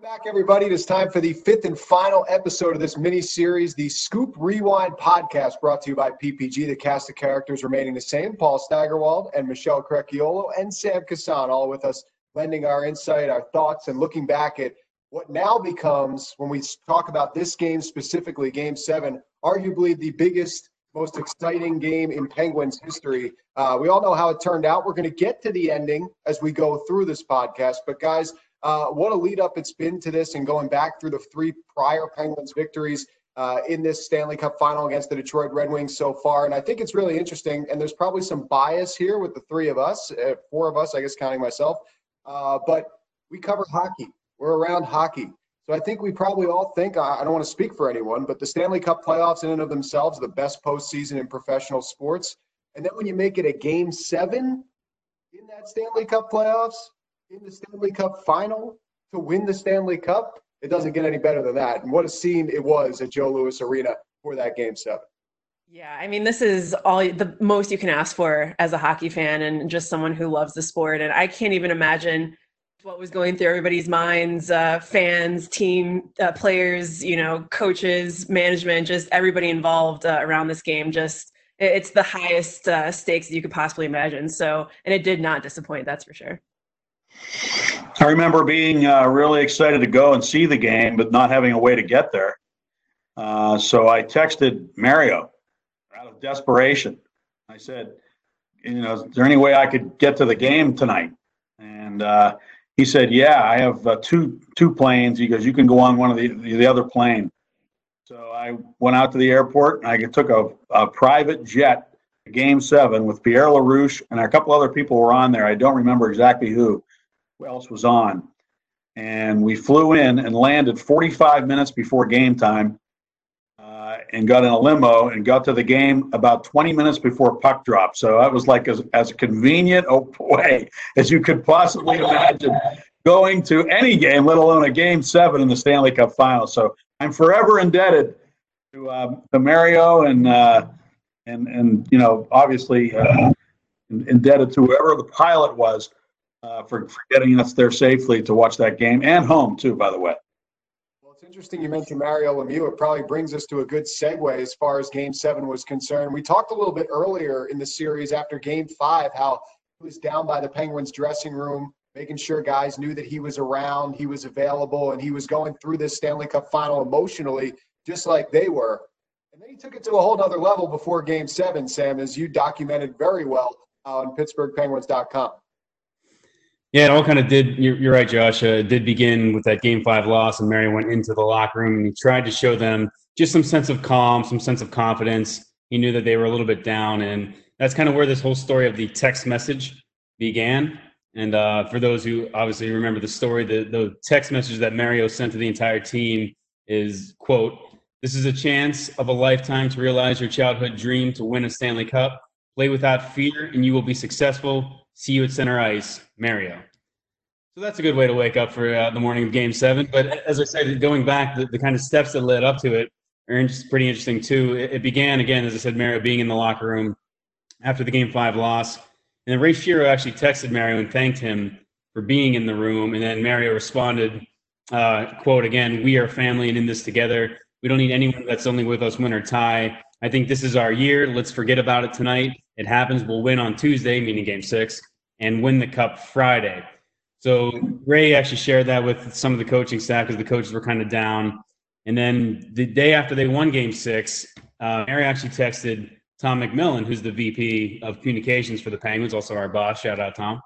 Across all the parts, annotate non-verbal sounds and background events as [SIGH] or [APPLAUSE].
Welcome back, everybody. It is time for the fifth and final episode of this mini series, the Scoop Rewind podcast, brought to you by PPG. The cast of characters remaining the same Paul Steigerwald and Michelle Crechiolo and Sam Kasan, all with us, lending our insight, our thoughts, and looking back at what now becomes, when we talk about this game specifically, game seven, arguably the biggest, most exciting game in Penguins history. Uh, we all know how it turned out. We're going to get to the ending as we go through this podcast. But, guys, uh, what a lead up it's been to this and going back through the three prior Penguins victories uh, in this Stanley Cup final against the Detroit Red Wings so far. And I think it's really interesting. And there's probably some bias here with the three of us, uh, four of us, I guess, counting myself. Uh, but we cover hockey, we're around hockey. So I think we probably all think, I don't want to speak for anyone, but the Stanley Cup playoffs in and of themselves are the best postseason in professional sports. And then when you make it a game seven in that Stanley Cup playoffs, in the Stanley Cup final to win the Stanley Cup. It doesn't get any better than that. And what a scene it was at Joe Louis Arena for that game seven. Yeah, I mean, this is all the most you can ask for as a hockey fan and just someone who loves the sport. And I can't even imagine what was going through everybody's minds uh, fans, team uh, players, you know, coaches, management, just everybody involved uh, around this game. Just it's the highest uh, stakes you could possibly imagine. So, and it did not disappoint, that's for sure. I remember being uh, really excited to go and see the game, but not having a way to get there. Uh, so I texted Mario out of desperation. I said, you know, is there any way I could get to the game tonight? And uh, he said, yeah, I have uh, two two planes. He goes, you can go on one of the the other plane. So I went out to the airport and I took a, a private jet, game seven with Pierre Larouche and a couple other people were on there. I don't remember exactly who who else was on. And we flew in and landed 45 minutes before game time uh, and got in a limo and got to the game about 20 minutes before puck drop. So that was like as, as convenient a way as you could possibly imagine going to any game, let alone a game seven in the Stanley Cup final. So I'm forever indebted to, um, to Mario and, uh, and, and, you know, obviously uh, indebted to whoever the pilot was uh, for, for getting us there safely to watch that game and home too, by the way. Well, it's interesting you mentioned Mario Lemieux. It probably brings us to a good segue as far as Game Seven was concerned. We talked a little bit earlier in the series after Game Five how he was down by the Penguins dressing room, making sure guys knew that he was around, he was available, and he was going through this Stanley Cup final emotionally, just like they were. And then he took it to a whole other level before Game Seven, Sam, as you documented very well on PittsburghPenguins.com. Yeah, it all kind of did. You're, you're right, Josh. Uh, it did begin with that game five loss, and Mario went into the locker room and he tried to show them just some sense of calm, some sense of confidence. He knew that they were a little bit down, and that's kind of where this whole story of the text message began. And uh, for those who obviously remember the story, the, the text message that Mario sent to the entire team is quote, "This is a chance of a lifetime to realize your childhood dream to win a Stanley Cup. Play without fear, and you will be successful. See you at center ice, Mario. So that's a good way to wake up for uh, the morning of Game Seven. But as I said, going back, the, the kind of steps that led up to it are pretty interesting too. It, it, began again, as I said, Mario being in the locker room after the Game Five loss, and then Ray Shero actually texted Mario and thanked him for being in the room, and then Mario responded, uh, "quote again, we are family and in this together. We don't need anyone that's only with us win or tie. I think this is our year. Let's forget about it tonight. It happens. We'll win on Tuesday, meaning Game six, and win the cup Friday. So Ray actually shared that with some of the coaching staff because the coaches were kind of down. And then the day after they won Game Six, uh, Mario actually texted Tom McMillan, who's the VP of Communications for the Penguins, also our boss. Shout out Tom.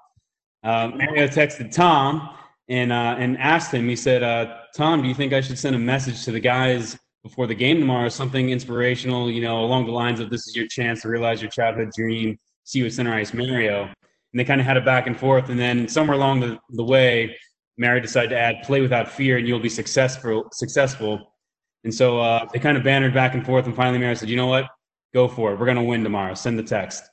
Uh, Mario texted Tom and uh, and asked him. He said, uh, "Tom, do you think I should send a message to the guys before the game tomorrow? Something inspirational, you know, along the lines of this is your chance to realize your childhood dream. See you at Center Ice, Mario." and they kind of had a back and forth. And then somewhere along the, the way, Mario decided to add "play without fear" and you'll be successful. Successful. And so uh, they kind of bantered back and forth. And finally, Mario said, "You know what? Go for it. We're going to win tomorrow. Send the text."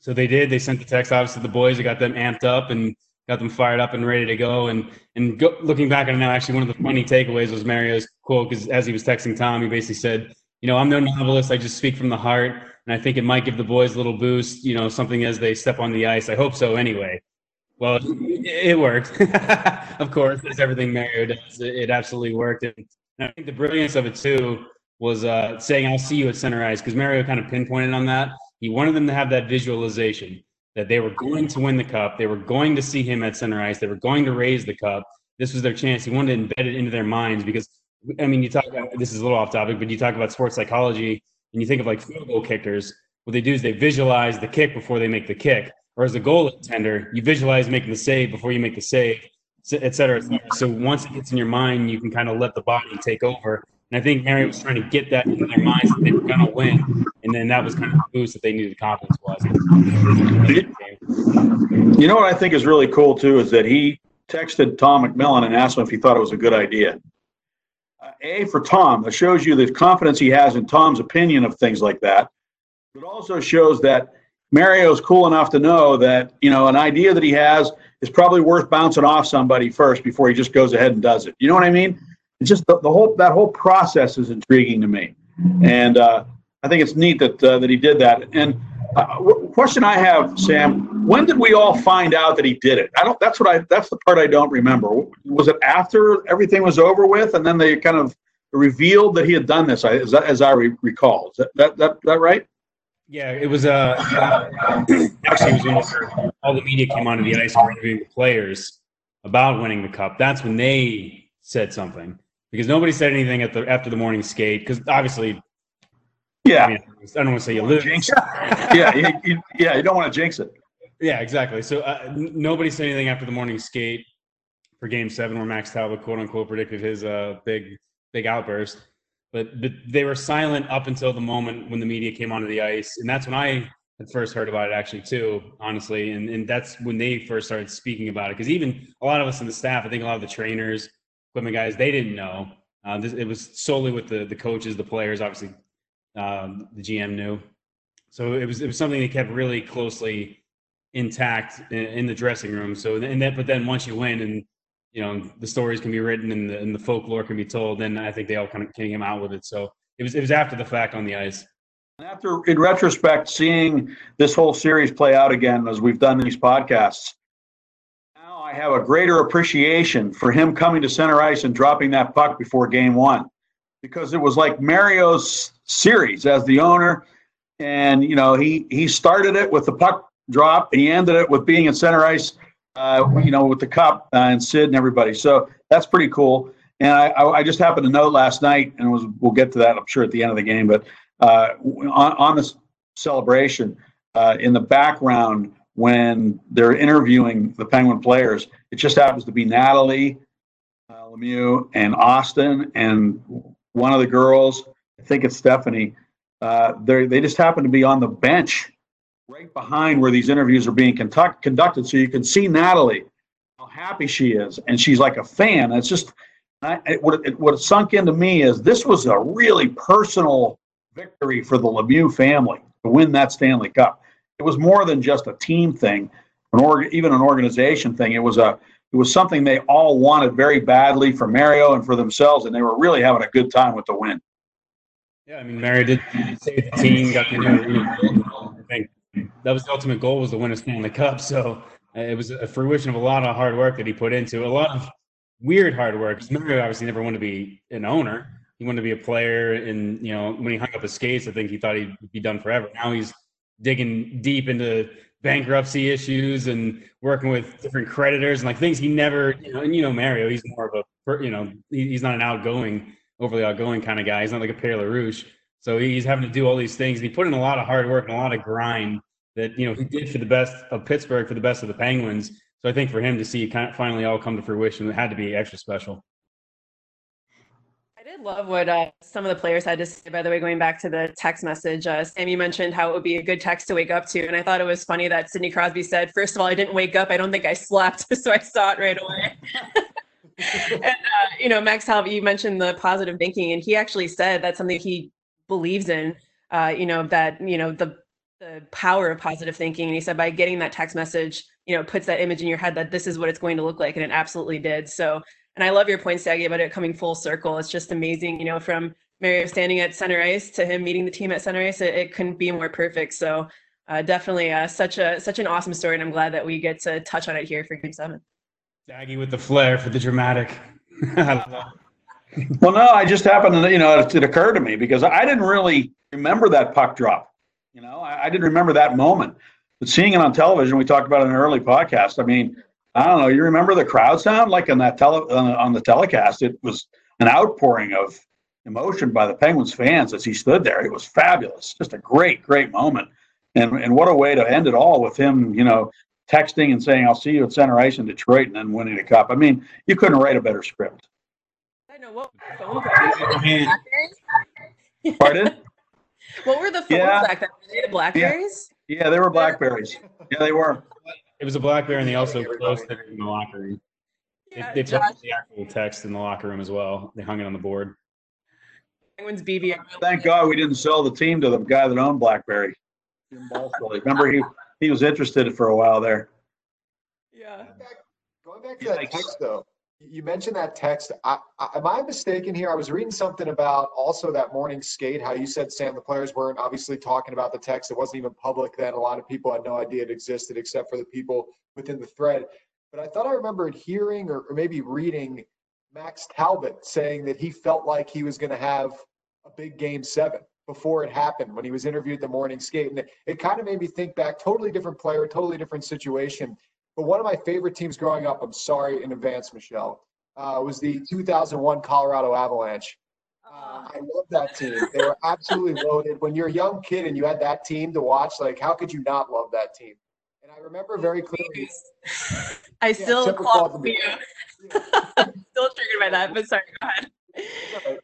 So they did. They sent the text. Obviously, the boys. They got them amped up and got them fired up and ready to go. And and go, looking back on it now, actually, one of the funny takeaways was Mario's quote because as he was texting Tom, he basically said, "You know, I'm no novelist. I just speak from the heart." and I think it might give the boys a little boost, you know, something as they step on the ice. I hope so anyway. Well, it worked. [LAUGHS] of course, as everything Mario does, it absolutely worked. And I think the brilliance of it too was uh, saying, "I'll see you at center ice," because Mario kind of pinpointed on that. He wanted them to have that visualization that they were going to win the cup. They were going to see him at center ice. They were going to raise the cup. This was their chance. He wanted to embed it into their minds because, I mean, you talk about this is a little off topic, but you talk about sports psychology and you think of like field goal kickers. What they do is they visualize the kick before they make the kick. Or as a goal intender, you visualize making the save before you make the save, et cetera, et cetera. So once it gets in your mind, you can kind of let the body take over. And I think Mario was trying to get that in their minds that they were going to win. And then that was kind of the boost that they needed confidence wise. You know what I think is really cool too is that he texted Tom McMillan and asked him if he thought it was a good idea. Uh, a for Tom, that shows you the confidence he has in Tom's opinion of things like that. It also shows that Mario's cool enough to know that you know an idea that he has is probably worth bouncing off somebody first before he just goes ahead and does it. You know what I mean? It's just the, the whole that whole process is intriguing to me, and uh, I think it's neat that uh, that he did that. And uh, question I have, Sam, when did we all find out that he did it? I don't. That's what I. That's the part I don't remember. Was it after everything was over with, and then they kind of revealed that he had done this? As, as I recall, is that that that, that right? Yeah, it was. Uh, [COUGHS] actually, it was when all the media came onto the ice and interviewing the players about winning the cup. That's when they said something because nobody said anything at the after the morning skate because obviously yeah. I, mean, I don't want to say you lose. [LAUGHS] Yeah you, you, yeah you don't want to jinx it. Yeah exactly. So uh, n- nobody said anything after the morning skate for game seven where max talbot quote unquote predicted his uh, big big outburst. But, but they were silent up until the moment when the media came onto the ice and that's when i had first heard about it actually too honestly. And, and that's when they first started speaking about it because even a lot of us in the staff i think a lot of the trainers equipment guys, they didn't know. Uh, this, it was solely with the the coaches, the players. Obviously, um, the GM knew. So it was it was something they kept really closely intact in, in, the dressing room. So and then but then once you win and you know the stories can be written and the, and the folklore can be told, then I think they all kind of came out with it. So it was it was after the fact on the ice. After in retrospect, seeing this whole series play out again as we've done these podcasts, I have a greater appreciation for him coming to center ice and dropping that puck before game one because it was like Mario's series as the owner. And, you know, he, he started it with the puck drop and he ended it with being in center ice, uh, you know, with the cup uh, and Sid and everybody. So that's pretty cool. And I, I just happened to note last night, and was, we'll get to that, I'm sure, at the end of the game, but uh, on, on this celebration, uh, in the background, when they're interviewing the Penguin players. It just happens to be Natalie uh, Lemieux and Austin and one of the girls. I think it's Stephanie. Uh, they just happen to be on the bench right behind where these interviews are being conduct, conducted, so you can see Natalie how happy she is, and she's like a fan. It's just I, it, what it, what sunk into me is this was a really personal victory for the Lemieux family to win that Stanley Cup it was more than just a team thing, an org, even an organization thing. It was a it was something they all wanted very badly for Mario and for themselves, and they were really having a good time with the win. Yeah, I mean, Mario did save the team, got the new. I think that was the ultimate goal was to win a Stanley Cup. So uh, it was a fruition of a lot of hard work that he put into a lot of weird hard work. Mario obviously never wanted to be an owner. He wanted to be a player, and you know, when he hung up his skates, I think he thought he'd be done forever. Now he's digging deep into bankruptcy issues and working with different creditors and like things he never you know and you know Mario he's more of a you know he's not an outgoing overly outgoing kind of guy. He's not like a Pierre Larouche. So he's having to do all these things and he put in a lot of hard work and a lot of grind that you know he did for the best of Pittsburgh for the best of the Penguins. So I think for him to see kind of finally all come to fruition it had to be extra special love what uh, some of the players had to say, by the way, going back to the text message. Uh, Sammy mentioned how it would be a good text to wake up to. And I thought it was funny that Sidney Crosby said, first of all, I didn't wake up. I don't think I slept. [LAUGHS] so I saw it right away. [LAUGHS] and, uh, you know, Max Talbot, you mentioned the positive thinking, and he actually said that's something he believes in, uh, you know, that, you know, the, the power of positive thinking. And he said by getting that text message, you know, puts that image in your head that this is what it's going to look like. And it absolutely did. So and I love your point, Staggy, about it coming full circle. It's just amazing, you know, from Mario standing at center ice to him meeting the team at center ice. It, it couldn't be more perfect. So, uh, definitely uh, such a such an awesome story, and I'm glad that we get to touch on it here for Game Seven. Staggy with the flair for the dramatic. [LAUGHS] well, no, I just happened to, you know, it, it, occurred to me because I didn't really remember that puck drop. You know, I, I, didn't remember that moment. But seeing it on television, we talked about it in an early podcast. I mean, I don't know. You remember the crowd sound like on that tele on, on the telecast? It was an outpouring of emotion by the Penguins fans as he stood there. It was fabulous. Just a great, great moment. And and what a way to end it all with him, you know, texting and saying, I'll see you at center ice in Detroit and then winning the cup. I mean, you couldn't write a better script. I know what phone Pardon? What were the phones yeah. back then? Were they the Blackberries? Yeah. yeah, they were Blackberries. Yeah, they were. It was a Blackberry, and they also closed it in the locker room. Yeah, they, they posted the actual text in the locker room as well. They hung it on the board. Penguins BB. Thank God we didn't sell the team to the guy that owned BlackBerry. Remember he he was interested for a while there. Yeah. Going back, to that text though, you mentioned that text. I, I, am I mistaken here? I was reading something about also that morning skate. How you said Sam, the players weren't obviously talking about the text. It wasn't even public then. A lot of people had no idea it existed except for the people within the thread. But I thought I remembered hearing or, or maybe reading Max Talbot saying that he felt like he was going to have a big game seven before it happened when he was interviewed the morning skate. And it, it kind of made me think back, totally different player, totally different situation. But one of my favorite teams growing up, I'm sorry in advance, Michelle, uh, was the 2001 Colorado Avalanche. Uh, I love that team. They were absolutely loaded. When you're a young kid and you had that team to watch, like, how could you not love that team? And I remember very clearly. [LAUGHS] I yeah, still call you. [LAUGHS] still triggered by that, but sorry, go ahead.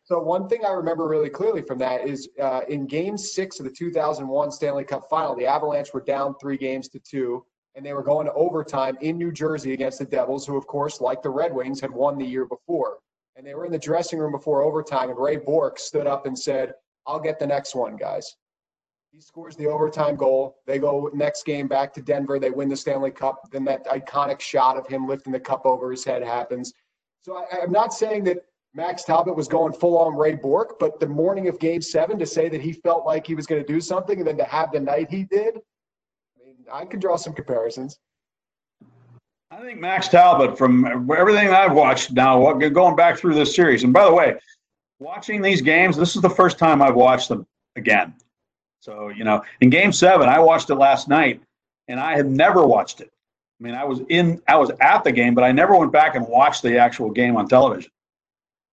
So one thing I remember really clearly from that is uh, in Game Six of the 2001 Stanley Cup Final, the Avalanche were down three games to two, and they were going to overtime in New Jersey against the Devils, who, of course, like the Red Wings, had won the year before. And they were in the dressing room before overtime, and Ray Bourque stood up and said, "I'll get the next one, guys." He scores the overtime goal. They go next game back to Denver. They win the Stanley Cup. Then that iconic shot of him lifting the cup over his head happens. So I, I'm not saying that Max Talbot was going full on Ray Bourque, but the morning of game seven to say that he felt like he was going to do something and then to have the night he did, I could draw some comparisons. I think Max Talbot, from everything I've watched now, going back through this series, and by the way, watching these games, this is the first time I've watched them again. So, you know, in game seven, I watched it last night and I had never watched it. I mean, I was in, I was at the game, but I never went back and watched the actual game on television.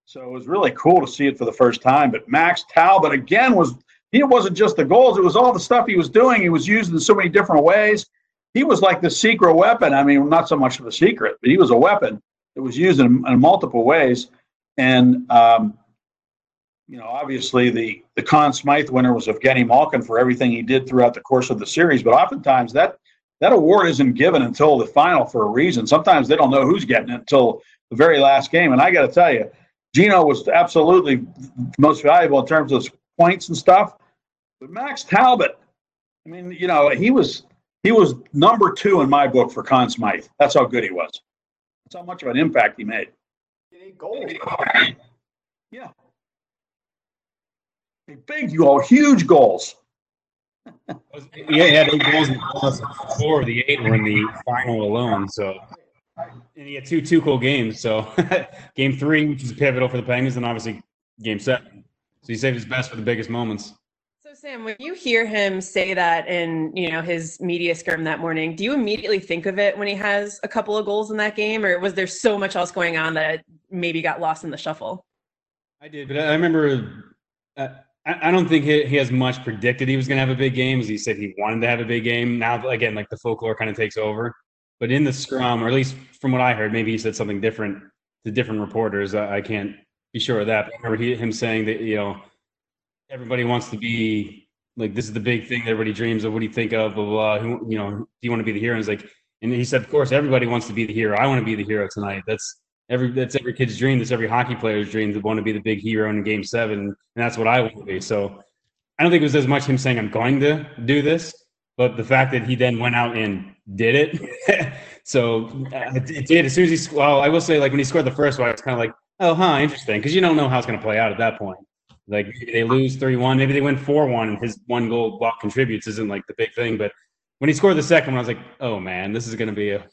So it was really cool to see it for the first time. But Max Talbot again was it wasn't just the goals; it was all the stuff he was doing. He was used in so many different ways. He was like the secret weapon. I mean, not so much of a secret, but he was a weapon that was used in, in multiple ways. And um, you know, obviously the the Conn Smythe winner was Evgeny Malkin for everything he did throughout the course of the series. But oftentimes that that award isn't given until the final for a reason. Sometimes they don't know who's getting it until the very last game. And I got to tell you, Geno was absolutely most valuable in terms of points and stuff. But Max Talbot, I mean, you know, he was he was number two in my book for Conn Smythe. That's how good he was. That's how much of an impact he made. Goals. Yeah. Big goal, huge goals. [LAUGHS] yeah, he had eight goals in the four of the eight were in the final alone. So and he had two two cool games. So [LAUGHS] game three, which is pivotal for the Penguins, and obviously game seven. So he saved his best for the biggest moments. Sam, when you hear him say that in you know his media scrum that morning, do you immediately think of it when he has a couple of goals in that game, or was there so much else going on that maybe got lost in the shuffle? I did, but I remember. Uh, I don't think he, he has much predicted he was going to have a big game. As he said, he wanted to have a big game. Now, again, like the folklore kind of takes over. But in the scrum, or at least from what I heard, maybe he said something different to different reporters. I, I can't be sure of that. But I remember he, him saying that you know everybody wants to be like this is the big thing everybody dreams of. What do you think of? Blah blah. blah. Who, you know, do you want to be the hero? And he's like, and he said, of course, everybody wants to be the hero. I want to be the hero tonight. That's every that's every kid's dream. That's every hockey player's dream to want to be the big hero in Game Seven, and that's what I want to be. So I don't think it was as much him saying I'm going to do this, but the fact that he then went out and did it. [LAUGHS] so uh, it, it, did as soon as he. Well, I will say, like when he scored the first one, it's kind of like, oh, huh, interesting, because you don't know how it's going to play out at that point. Like maybe they lose three one, maybe they win four one, and his one goal block contributes isn't like the big thing. But when he scored the second one, I was like, oh man, this is going to be a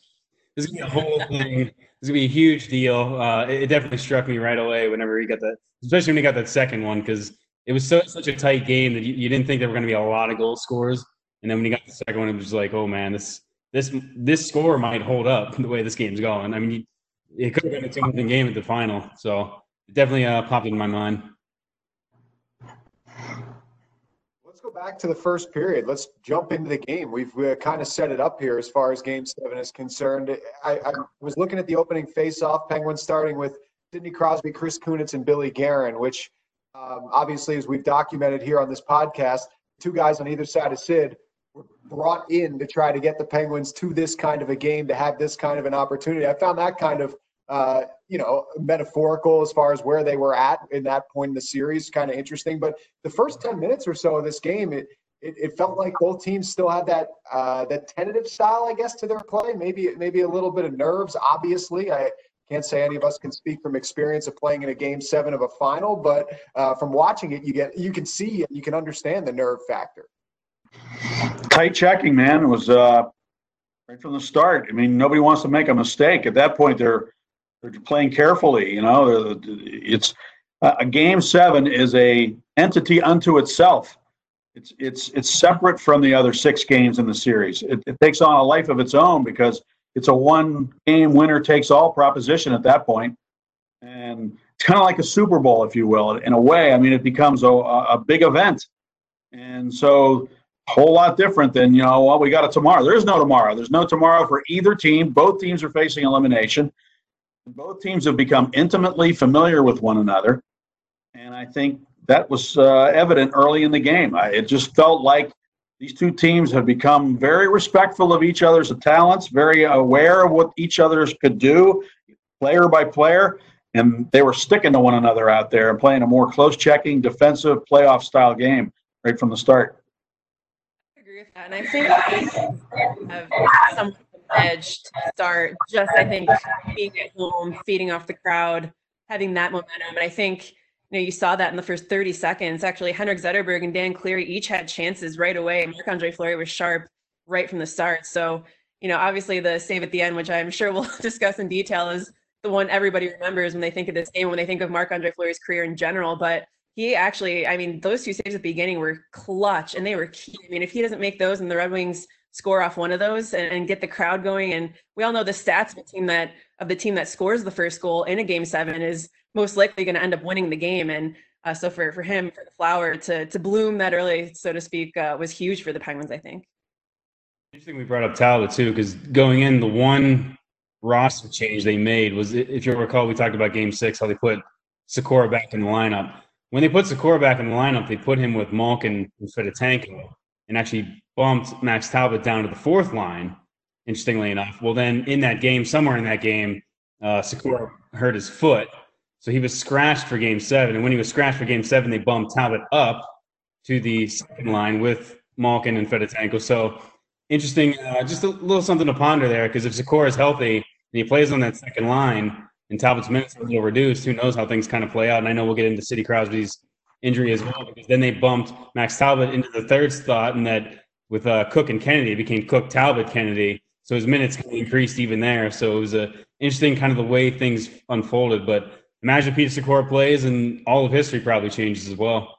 this is going to be a whole [LAUGHS] thing. This is going to be a huge deal. Uh, it, it, definitely struck me right away whenever he got that, especially when he got that second one, because it was so such a tight game that you, you didn't think there were going to be a lot of goal scores. And then when he got the second one, it was like, oh man, this this this score might hold up [LAUGHS] the way this game's going. I mean, it could have been a two-nothing game at the final, so it definitely uh, popped in my mind. Let's back to the first period. Let's jump into the game. We've kind of set it up here as far as Game Seven is concerned. I, I was looking at the opening face-off. Penguins starting with Sidney Crosby, Chris Kunitz, and Billy Guerin, which um, obviously, as we've documented here on this podcast, two guys on either side of Sid were brought in to try to get the Penguins to this kind of a game, to have this kind of an opportunity. I found that kind of, uh, you know, metaphorical as far as where they were at in that point in the series, kind of interesting. But the first 10 minutes or so of this game, it, it, it felt like both teams still had that uh, that tentative style, I guess, to their play. Maybe maybe a little bit of nerves. Obviously, I can't say any of us can speak from experience of playing in a game seven of a final, but uh, from watching it, you get you can see and you can understand the nerve factor. Tight checking, man, it was uh, right from the start. I mean, nobody wants to make a mistake. At that point, they're they're playing carefully. You know, it's uh, a game seven is a entity unto itself. It's it's it's separate from the other six games in the series. It, it takes on a life of its own because it's a one game winner takes all proposition at that. And it's kind of like a Super Bowl, if you will, in a way. I mean, it becomes a, a big event. And so, a whole lot different than, you know, well, we got it tomorrow. There is no tomorrow. There's no tomorrow for either team. Both teams are facing elimination. Both teams have become intimately familiar with one another. And I think that was uh, evident early in the game. I, it just felt like these two teams have become very respectful of each other's talents, very aware of what each other's could do, player by player, and they were sticking to one another out there and playing a more close checking, defensive playoff style game right from the start. I agree with that, and I think some edge to start. Just I think being at home, feeding off the crowd, having that momentum, and I think you know, you saw that in the first 30 seconds. Actually, Henrik Zetterberg and Dan Cleary each had chances right away. Marc Andre Fleury was sharp right from the start. So, you know, obviously the save at the end, which I'm sure we'll [LAUGHS] discuss in detail, is the one everybody remembers when they think of this game, when they think of Marc Andre Fleury's career in general. But he actually, I mean, those two saves at the beginning were clutch and they were key. I mean, if he doesn't make those and the Red Wings score off one of those and, and get the crowd going, and we all know the stats of the team that of the team that scores the first goal in a game seven is most likely going to end up winning the game. And uh, so for for him, for the flower to to bloom that early, so to speak, uh, was huge for the Penguins. I think. Interesting, we brought up Talbot too, because going in, the one roster change they made was, if you recall, we talked about Game Six, how they put Sykora back in the lineup. When they put Sykora back in the lineup, they put him with Malkin and Fedotenko, and actually bumped Max Talbot down to the fourth line. Interestingly enough, well, then in that game, somewhere in that game, uh, Sykora hurt his foot, so he was scratched for game seven. And when he was scratched for game seven, they bumped Talbot up to the second line with Malkin and Fedotenko. So interesting, uh, just a little something to ponder there because if Sykora is healthy and he plays on that second line and Talbot's minutes are a little reduced, who knows how things kind of play out. And I know we'll get into Sidney Crosby's injury as well because then they bumped Max Talbot into the third spot and that with uh, Cook and Kennedy, it became Cook, Talbot, Kennedy. So his minutes increased even there. So it was a interesting kind of the way things unfolded. But imagine Peter Sykora plays and all of history probably changes as well.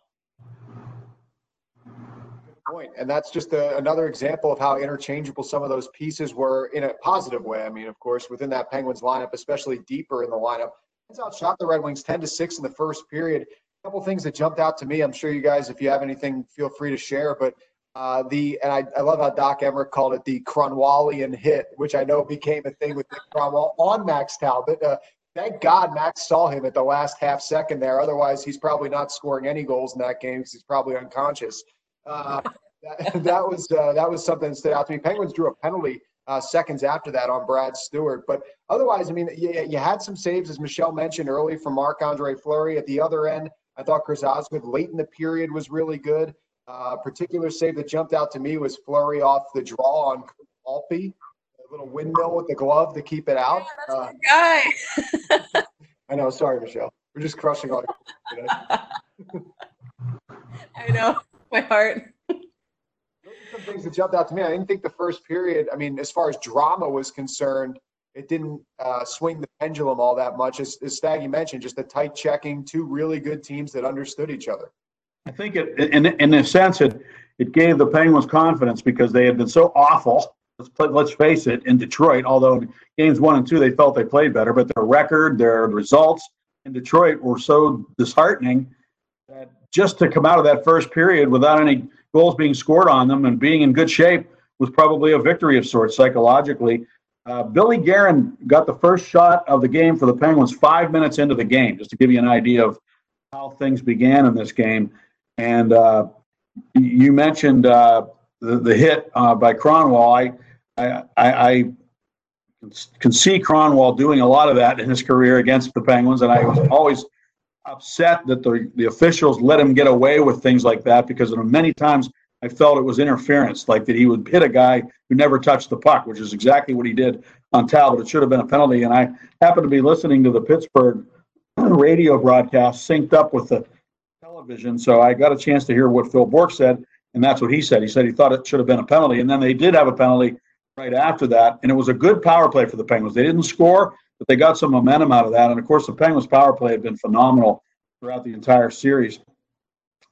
Point. And that's just a, another example of how interchangeable some of those pieces were in a positive way. I mean, of course, within that Penguins lineup, especially deeper in the lineup, it's outshot the Red Wings 10 to 6 in the first period. A couple things that jumped out to me. I'm sure you guys, if you have anything, feel free to share. But uh, the and I, I love how Doc Emrick called it the Kronwallian hit, which I know became a thing with Nick Kronwall on Max Talbot. Uh, thank God Max saw him at the last half second there. Otherwise, he's probably not scoring any goals in that game because he's probably unconscious. Uh, that, [LAUGHS] that, was uh, that was something that stood out to me. Penguins drew a penalty uh, seconds after that on Brad Stuart, but otherwise, I mean, you, you had some saves as Michelle mentioned early from Marc Andre Fleury at the other end. I thought Chris Osgood late in the period was really good. Uh, particular save that jumped out to me was Fleury off the draw on Alpi little windmill with the glove to keep it out. Yeah, uh, [LAUGHS] guy. I know. Sorry, Michelle. We're just crushing all. [LAUGHS] I know. My heart. Some things that jumped out to me. I didn't think the first period. I mean, as far as drama was concerned, it didn't uh, swing the pendulum all that much. As, as Staggy mentioned, just a tight checking, two really good teams that understood each other. I think it, in in a sense, it it gave the Penguins confidence because they had been so awful. Let's play, let's face it, in Detroit. Although games one and two they felt they played better, but their record, their results in Detroit were so disheartening that just to come out of that first period without any goals being scored on them and being in good shape was probably a victory of sorts psychologically. Uh, Billy Guerin got the first shot of the game for the Penguins five minutes into the game, just to give you an idea of how things began in this game. And uh, you mentioned uh, the, the hit uh, by Kronwall. I, I, I, can see Kronwall doing a lot of that in his career against the Penguins, and I was always upset that the, the officials let him get away with things like that because many times I felt it was interference, like that he would hit a guy who never touched the puck, which is exactly what he did on Talbot. It should have been a penalty. And I happened to be listening to the Pittsburgh [CLEARS THROAT] radio broadcast synced up with the television. So I got a chance to hear what Phil Bourque said. And that's what he said. He said he thought it should have been a penalty. And then they did have a penalty right after that. And it was a good power play for the Penguins. They didn't score, but they got some momentum out of that. And of course, the Penguins' power play had been phenomenal throughout the entire series.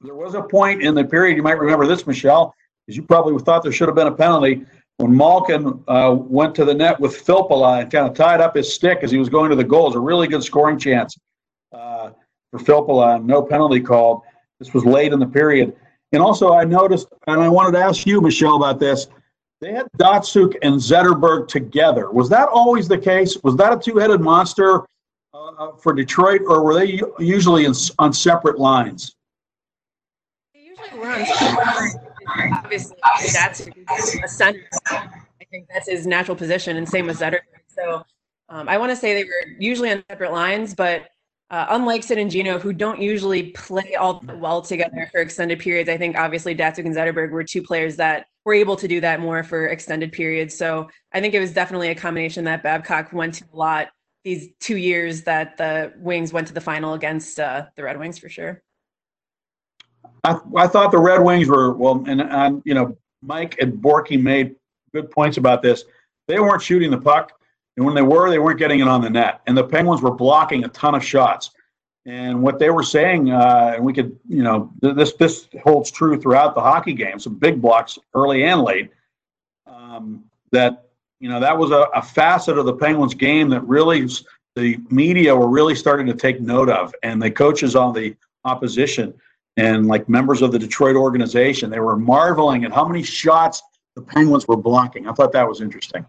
There was a point in the period, you might remember this, Michelle, because you probably thought there should have been a penalty when Malkin uh, went to the net with Filppula and kind of tied up his stick as he was going to the goal. It was a really good scoring chance uh, for and no penalty called. This was late in the period. And also, I noticed, and I wanted to ask you, Michelle, about this. They had Datsyuk and Zetterberg together. Was that always the case? Was that a two-headed monster uh, for Detroit, or were they usually in, on separate lines? runs. Obviously, that's a center. I think that's his natural position, and same with Zetterberg. So um, I want to say they were usually on separate lines, but uh, unlike Sid and Geno, who don't usually play all well together for extended periods, I think obviously Datsyuk and Zetterberg were two players that were able to do that more for extended periods. So I think it was definitely a combination that Babcock went to a lot these two years that the Wings went to the final against uh, the Red Wings for sure. I, I thought the Red Wings were well, and, and you know, Mike and Borky made good points about this. They weren't shooting the puck, and when they were, they weren't getting it on the net. And the Penguins were blocking a ton of shots. And what they were saying, uh, and we could, you know, this this holds true throughout the hockey game. Some big blocks early and late. Um, that you know that was a, a facet of the Penguins game that really the media were really starting to take note of, and the coaches on the opposition and like members of the Detroit organization, they were marveling at how many shots the Penguins were blocking. I thought that was interesting.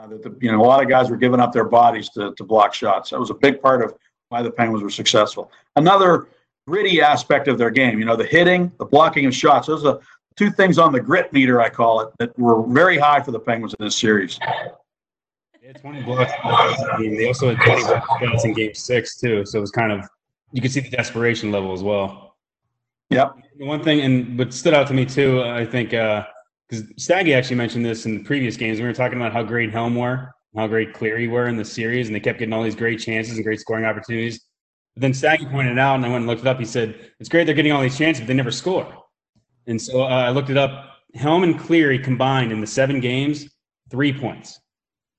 Uh, that the, you know a lot of guys were giving up their bodies to, to block shots. That was a big part of why the Penguins were successful. Another gritty aspect of their game, you know, the hitting, the blocking of shots. Those are two things on the grit meter, I call it, that were very high for the Penguins in this series. Yeah, 20 blocks. I mean, they also had 20 shots in game six, too. So it was kind of, you could see the desperation level as well. Yep. One thing, and what stood out to me too, I think, because Staggy actually mentioned this in the previous games. We were talking about how great Helm were, how great Cleary were in the series, and they kept getting all these great chances and great scoring opportunities. But then Staggy pointed out, and I went and looked it up. He said, It's great they're getting all these chances, but they never score. And so uh, I looked it up. Helm and Cleary combined in the seven games, three points,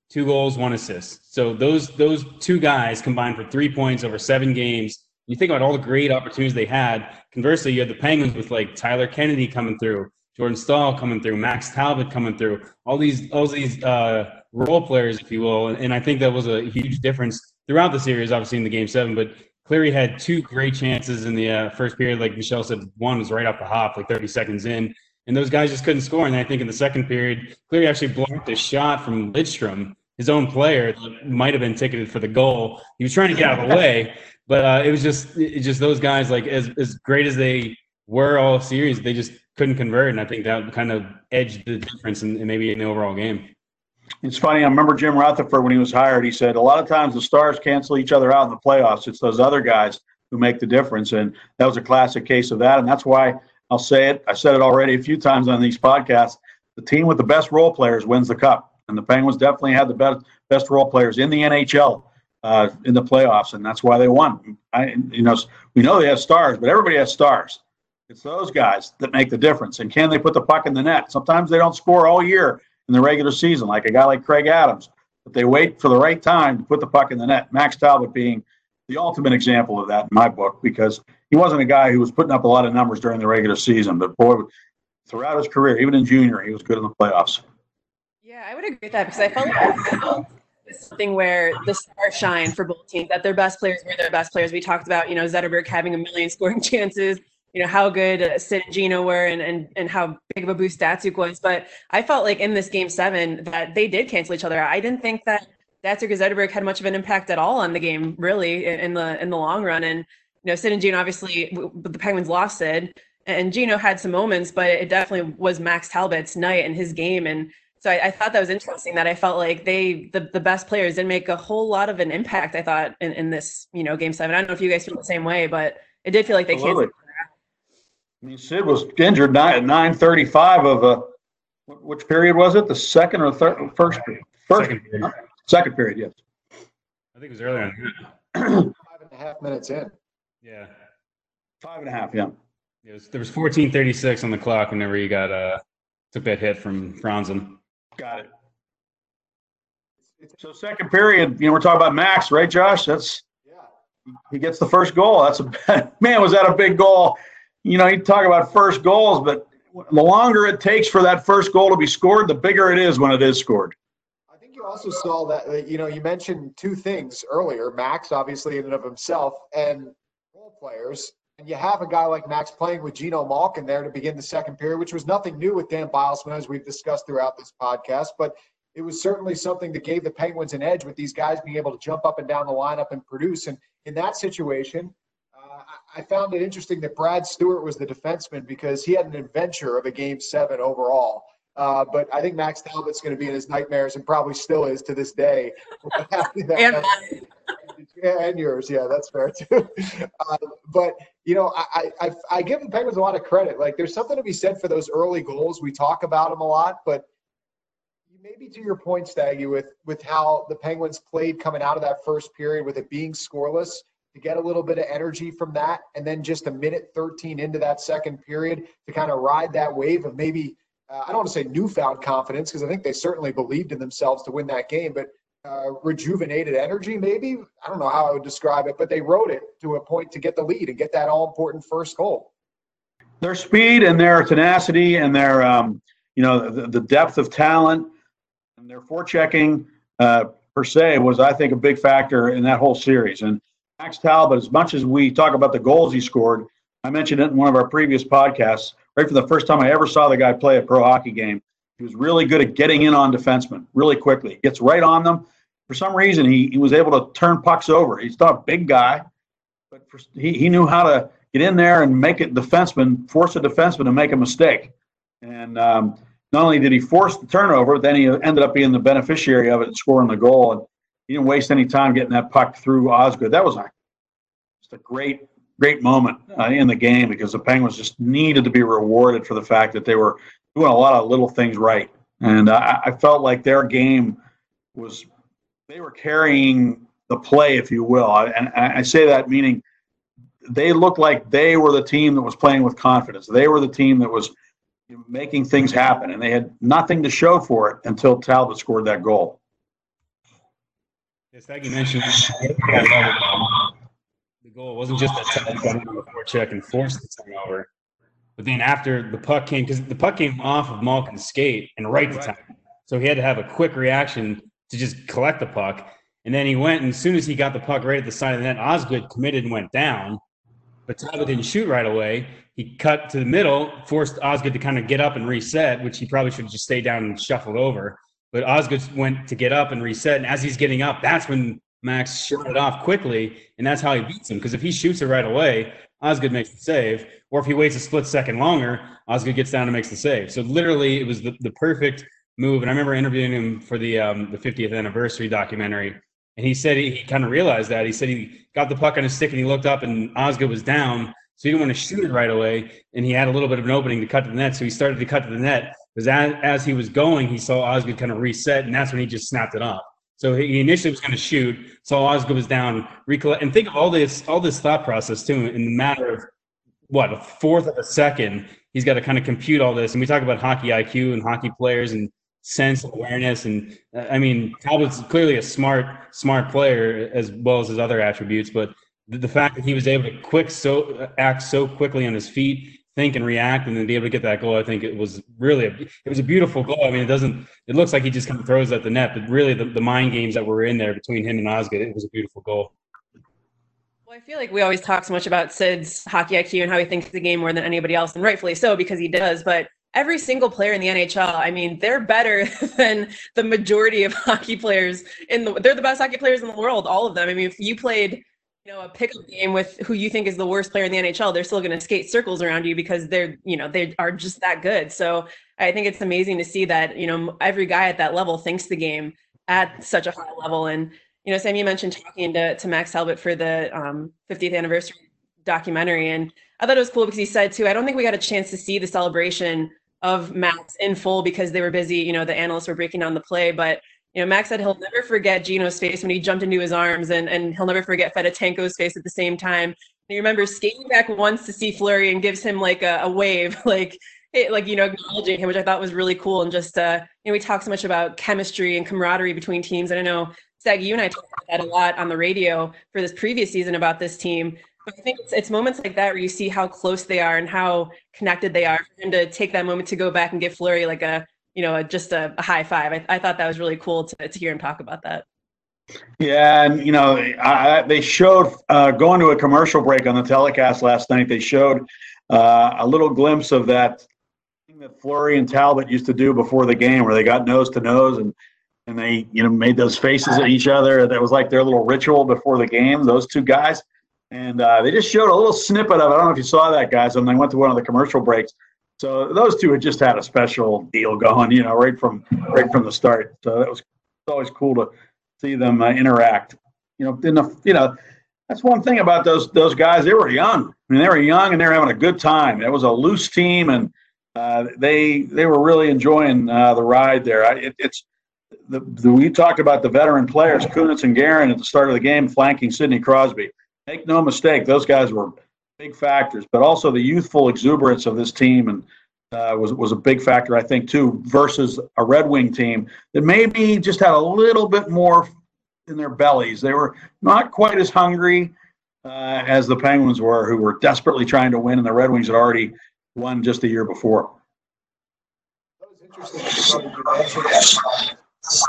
two goals, one assist. So those those two guys combined for three points over seven games you think about all the great opportunities they had. Conversely, you had the Penguins with like Tyler Kennedy coming through, Jordan Staal coming through, Max Talbot coming through, all these all these uh, role players, if you will. And I think that was a huge difference throughout the series, obviously in the game seven. But Cleary had two great chances in the uh, first period. Like Michelle said, one was right off the hop, like 30 seconds in. And those guys just couldn't score. And I think in the second period, Cleary actually blocked a shot from Lidstrom, his own player, that might have been ticketed for the goal. He was trying to get out of the [LAUGHS] way. But uh, it was just it just those guys like as as great as they were all series, they just couldn't convert, and I think that kind of edged the difference in, in maybe in the overall game. It's funny. I remember Jim Rutherford when he was hired. He said a lot of times the stars cancel each other out in the playoffs. It's those other guys who make the difference, and that was a classic case of that. And that's why I'll say it. I said it already a few times on these podcasts. The team with the best role players wins the cup, and the Penguins definitely had the best best role players in the NHL uh, in the playoffs, and that's why they won. I, you know, we know they have stars, but everybody has stars. It's those guys that make the difference. And can they put the puck in the net? Sometimes they don't score all year in the regular season, like a guy like Craig Adams, but they wait for the right time to put the puck in the net. Max Talbot being the ultimate example of that in my book because he wasn't a guy who was putting up a lot of numbers during the regular season, but boy, throughout his career, even in junior, he was good in the playoffs. Yeah, I would agree with that because I felt like something where the stars shine for both teams, that their best players were their best players. We talked about, you know, Zetterberg having a million scoring [LAUGHS] chances, you know, how good Sid and Geno were and, and, and how big of a boost Datsyuk was. But I felt like in this game seven that they did cancel each other out. I didn't think that Datsyuk or Zetterberg had much of an impact at all on the game, really, in, the in the long run. And, you know, Sid and Geno, obviously, the Penguins lost Sid. And Geno had some moments, but it definitely was Max Talbot's night and his game. And so I, I, thought that was interesting that I felt like they the, the best players didn't make a whole lot of an impact. I thought in, in this you know game seven. I don't know if you guys feel the same way, but it did feel like they can't. I mean, Sid was injured nine, at nine thirty-five of a which period was it? The second or third? First period. First second period. Second period. Yes. I think it was earlier. Five and a half minutes in. Yeah. Five and a half. Yeah. It was, there was fourteen thirty-six on the clock whenever you got uh took that hit from Franzen. Got it. So second period, you know, we're talking about Max, right, Josh? That's yeah. He gets the first goal. That's a [LAUGHS] man. Was that a big goal? You know, you talk about first goals, but the longer it takes for that first goal to be scored, the bigger it is when it is scored. I think you also saw that. You know, you mentioned two things earlier: Max, obviously in and of himself, and role players. And you have a guy like Max playing with Geno Malkin there to begin the second period, which was nothing new with Dan Bylsma, as we've discussed throughout this podcast. But it was certainly something that gave the Penguins an edge with these guys being able to jump up and down the lineup and produce. And in that situation, I found it interesting that Brad Stuart was the defenseman because he had an adventure of a game seven overall. Uh, but I think Max Talbot's going to be in his nightmares and probably still is to this day. [LAUGHS] and [LAUGHS] and yours. Yeah, that's fair too. [LAUGHS] Uh, but you know, I, I I give the Penguins a lot of credit. Like, there's something to be said for those early goals. We talk about them a lot, but maybe to your point, Staggy, with with how the Penguins played coming out of that first period with it being scoreless, to get a little bit of energy from that, and then just a minute 13 into that second period to kind of ride that wave of maybe. Uh, I don't want to say newfound confidence because I think they certainly believed in themselves to win that game, but uh, rejuvenated energy, maybe. I don't know how I would describe it, but they rode it to a point to get the lead and get that all important first goal. Their speed and their tenacity and their, um, you know, the, the, depth of talent and their forechecking uh, per se was, I think, a big factor in that whole series. And Max Talbot, as much as we talk about the goals he scored, I mentioned it in one of our previous podcasts. Right from the first time I ever saw the guy play a pro hockey game, he was really good at getting in on defensemen really quickly. Gets right on them. For some reason, he, he was able to turn pucks over. He's not a big guy, but for, he, he knew how to get in there and make it defenseman, force a defenseman to make a mistake. And um, not only did he force the turnover, then he ended up being the beneficiary of it, scoring the goal. And he didn't waste any time getting that puck through Osgood. That was a, just a great, great moment uh, in the game because the Penguins just needed to be rewarded for the fact that they were doing a lot of little things right. And I, I felt like their game was, they were carrying the play, if you will. And I say that meaning they looked like they were the team that was playing with confidence. They were the team that was making things happen, and they had nothing to show for it until Talbot scored that goal. Yes, you mentioned, the goal wasn't just that Talbot got on the forecheck and forced the turnover. But then after the puck came, because the puck came off of Malkin's skate and right to time. So he had to have a quick reaction to just collect the puck. And then he went, and as soon as he got the puck right at the side of the net, Osgood committed and went down. But Talbot didn't shoot right away. He cut to the middle, forced Osgood to kind of get up and reset, which he probably should have just stayed down and shuffled over. But Osgood went to get up and reset. And as he's getting up, that's when Max shot it off quickly. And that's how he beats him. Because if he shoots it right away, Osgood makes the save. Or if he waits a split second longer, Osgood gets down and makes the save. So literally, it was the, the perfect move. And I remember interviewing him for the um, the 50th anniversary documentary, and he said he, he kind of realized that. He said he got the puck on his stick and he looked up, and Osgood was down, so he didn't want to shoot it right away. And he had a little bit of an opening to cut to the net, so he started to cut to the net. Because as, as he was going, he saw Osgood kind of reset, and that's when he just snapped it off. So he initially was going to shoot, saw Osgood was down, recollect, and think of all this all this thought process too in the matter of what a fourth of a second. He's got to kind of compute all this, and we talk about hockey IQ and hockey players and sense and awareness. And uh, I mean, Talbot's clearly a smart, smart player as well as his other attributes. But the, fact that he was able to quick so act so quickly on his feet, think and react, and then be able to get that goal, I think it was really a, it was a beautiful goal. I mean, it doesn't it looks like he just kind of throws at the net, but really the, the mind games that were in there between him and Osgood, it was a beautiful goal. Well, I feel like we always talk so much about Sid's hockey IQ and how he thinks the game more than anybody else, and rightfully so because he does. But every single player in the NHL, I mean, they're better [LAUGHS] than the majority of [LAUGHS] hockey players in the. They're the best hockey players in the world, all of them. I mean, if you played, you know, a pickup game with who you think is the worst player in the NHL, they're still going to skate circles around you because they're, you know, they are just that good. So I think it's amazing to see that, you know, every guy at that level thinks the game at such a high level and you know, Sam, you mentioned talking to, to Max Talbot for the um, 50th anniversary documentary. And I thought it was cool because he said, too, I don't think we got a chance to see the celebration of Max in full because they were busy. You know, the analysts were breaking down the play. But, you know, Max said he'll never forget Geno's face when he jumped into his arms and, and he'll never forget Fedotenko's face at the same time. And he remembers skating back once to see Fleury and gives him like a, a wave, [LAUGHS] like, like you know acknowledging him which i thought was really cool and just uh you know we talk so much about chemistry and camaraderie between teams and i know Stag, you and I talked about that a lot on the radio for this previous season about this team. But I think it's, it's moments like that where you see how close they are and how connected they are. For him to take that moment to go back and give Fleury like a, you know, just a, a, high five. I, I, thought that was really cool to, to hear him talk about that. Yeah, and you know, I, they showed uh, going to a commercial break on the telecast last night. They showed uh, a little glimpse of that thing that Fleury and Talbot used to do before the game, where they got nose to nose and and they you know made those faces at each other. That was like their little ritual before the game. Those two guys, and uh, they just showed a little snippet of it. I don't know if you saw that, guys. When they went to one of the commercial breaks, so those two had just had a special deal going, you know, right from right from the start. So that was always cool to see them uh, interact. You know, in the you know. That's one thing about those those guys. They were young. I mean, they were young and they were having a good time. It was a loose team, and uh, they they were really enjoying uh, the ride there. I, it, it's the, the, we talked about the veteran players, Kunitz and Guerin at the start of the game, flanking Sidney Crosby. Make no mistake, those guys were big factors, but also the youthful exuberance of this team and uh, was was a big factor, I think, too. Versus a Red Wing team that maybe just had a little bit more in their bellies. They were not quite as hungry uh, as the Penguins were, who were desperately trying to win, and the Red Wings had already won just a year before. That was interesting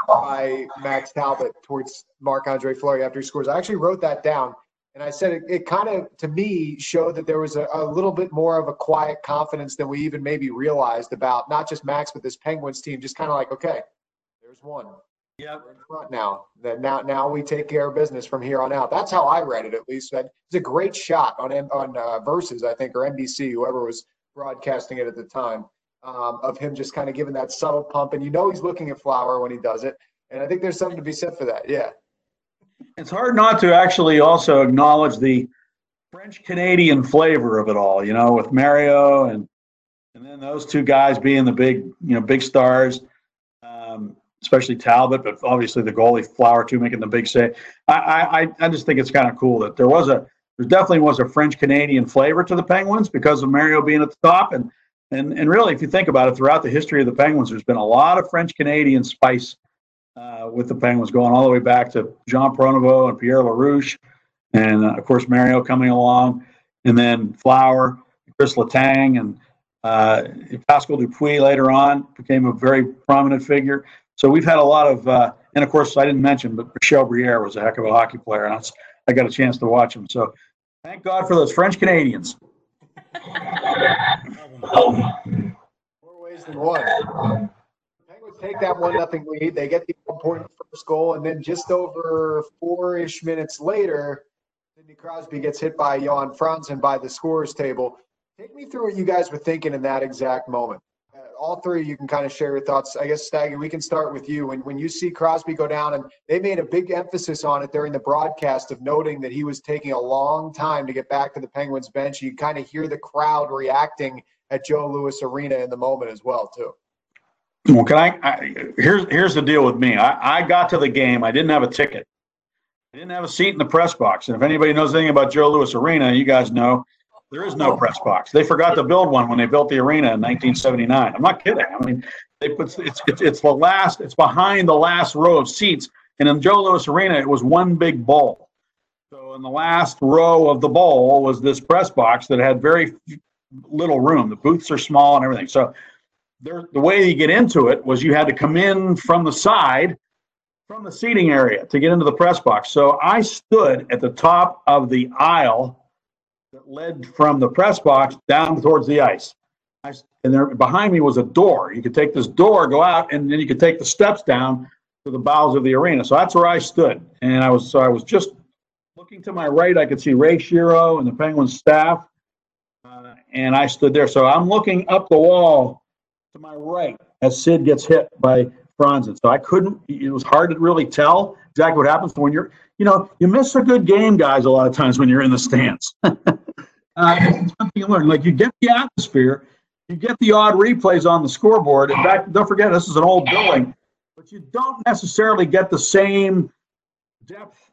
by Max Talbot towards Marc Andre Fleury after he scores. I actually wrote that down. And I said it, it kind of, to me, showed that there was a, a, little bit more of a quiet confidence than we even maybe realized about not just Max, but this Penguins team. Just kind of like, okay, there's one. Yeah, we're in front now. That now, now we take care of business from here on out. That's how I read it, at least. It's a great shot on on uh, Versus, I think, or NBC, whoever was broadcasting it at the time um, of him just kind of giving that subtle pump. And you know he's looking at Flower when he does it. And I think there's something to be said for that. Yeah. It's hard not to actually also acknowledge the French Canadian flavor of it all, you know, with Mario and and then those two guys being the big, you know, big stars, um, especially Talbot, but obviously the goalie Flower too making the big save. I, I I just think it's kind of cool that there was a there definitely was a French Canadian flavor to the Penguins because of Mario being at the top and and, and really, if you think about it, throughout the history of the Penguins, there's been a lot of French Canadian spice uh, with the Penguins going all the way back to Jean Pronovost and Pierre Larouche, and uh, of course Mario coming along, and then Flower, Chris Letang, and uh, Pascal Dupuis later on became a very prominent figure. So we've had a lot of, uh, and of course I didn't mention, but Michel Briere was a heck of a hockey player, and I got a chance to watch him. So thank God for those French Canadians. [LAUGHS] More ways than one. Take that one nothing lead. They get the important first goal, and then just over four-ish minutes later, Sidney Crosby gets hit by Jan Franzen by the scores table. Take me through what you guys were thinking in that exact moment uh, all three, you can kind of share your thoughts. I guess, Staggy, we can start with you. When, when you see Crosby go down, and they made a big emphasis on it during the broadcast of noting that he was taking a long time to get back to the Penguins bench. You kind of hear the crowd reacting at Joe Louis Arena in the moment as well, too. Well, can I, I here's here's the deal with me. I, I got to the game. I didn't have a ticket. I didn't have a seat in the press box. And if anybody knows anything about Joe Louis Arena, you guys know There is no press box. They forgot to build one when they built the arena in 1979. I'm not kidding. I mean, they put it's it's, it's the last. It's behind the last row of seats. And in Joe Louis Arena, it was one big bowl. So in the last row of the bowl was this press box that had very little room. The booths are small and everything. So there, the way you get into it was you had to come in from the side, from the seating area to get into the press box. So I stood at the top of the aisle that led from the press box down towards the ice. I, and there behind me was a door. You could take this door, go out, and then you could take the steps down to the bowels of the arena. So that's where I stood. And I was so I was just looking to my right. I could see Ray Shero and the Penguins staff, uh, and I stood there. So I'm looking up the wall to my right as Sid gets hit by Franzen. So I couldn't. It was hard to really tell exactly what happens when you're. You know, you miss a good game, guys. A lot of times when you're in the stands. [LAUGHS] Uh, something you learn. Like you get the atmosphere, you get the odd replays on the scoreboard. In fact, don't forget this is an old building, but you don't necessarily get the same depth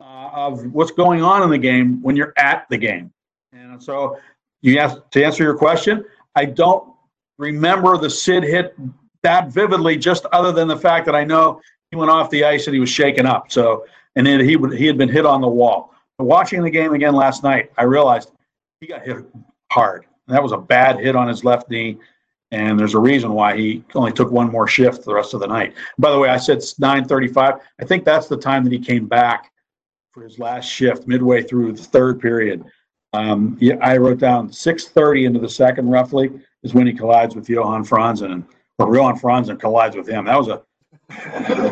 uh, of what's going on in the game when you're at the game. And so, you ask to answer your question. I don't remember the Sid hit that vividly, just other than the fact that I know he went off the ice and he was shaken up. So, and then he he had been hit on the wall. Watching the game again last night, I realized he got hit hard. That was a bad hit on his left knee, and there's a reason why he only took one more shift the rest of the night. By the way, I said 9:35. I think that's the time that he came back for his last shift, midway through the third period. Um, yeah, I wrote down 6:30 into the second, roughly, is when he collides with Johan Franzen, or Johan Franzen collides with him. That was a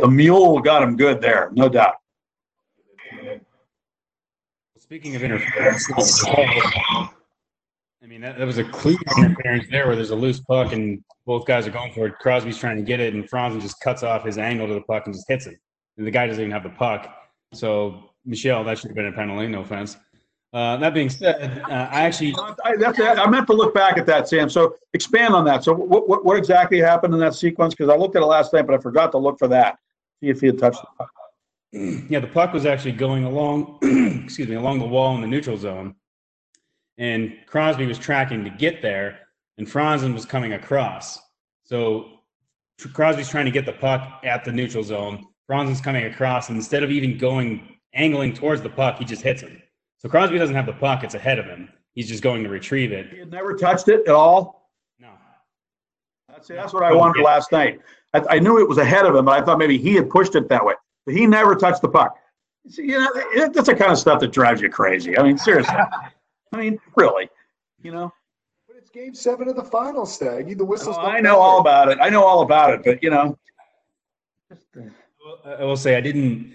the mule got him good there, no doubt. Speaking of interference, I mean that, that was a clear interference there, where there's a loose puck and both guys are going for it. Crosby's trying to get it, and Franzen just cuts off his angle to the puck and just hits it. And the guy doesn't even have the puck. So Michelle, that should have been a penalty. No offense. Uh, that being said, uh, I actually I, that's, I meant to look back at that, Sam. So expand on that. So what what, what exactly happened in that sequence? Because I looked at it last night, but I forgot to look for that. See if he had touched the puck. [CLEARS THROAT] yeah, the puck was actually going along, [CLEARS THROAT] excuse me, along the wall in the neutral zone, and Crosby was tracking to get there, and Franzen was coming across. So Crosby's trying to get the puck at the neutral zone. Franzen's coming across, and instead of even going angling towards the puck, he just hits him. So Crosby doesn't have the puck; it's ahead of him. He's just going to retrieve it. He had never touched it at all. No, that's that's what I wanted last night. I, I knew it was ahead of him, but I thought maybe he had pushed it that way but he never touched the puck. You know, that's the kind of stuff that drives you crazy. I mean, seriously. [LAUGHS] I mean, really, you know. But it's Game Seven of the final, Stag. You the whistles. Oh, I know all about it. I know all about it, but you know. I will say I didn't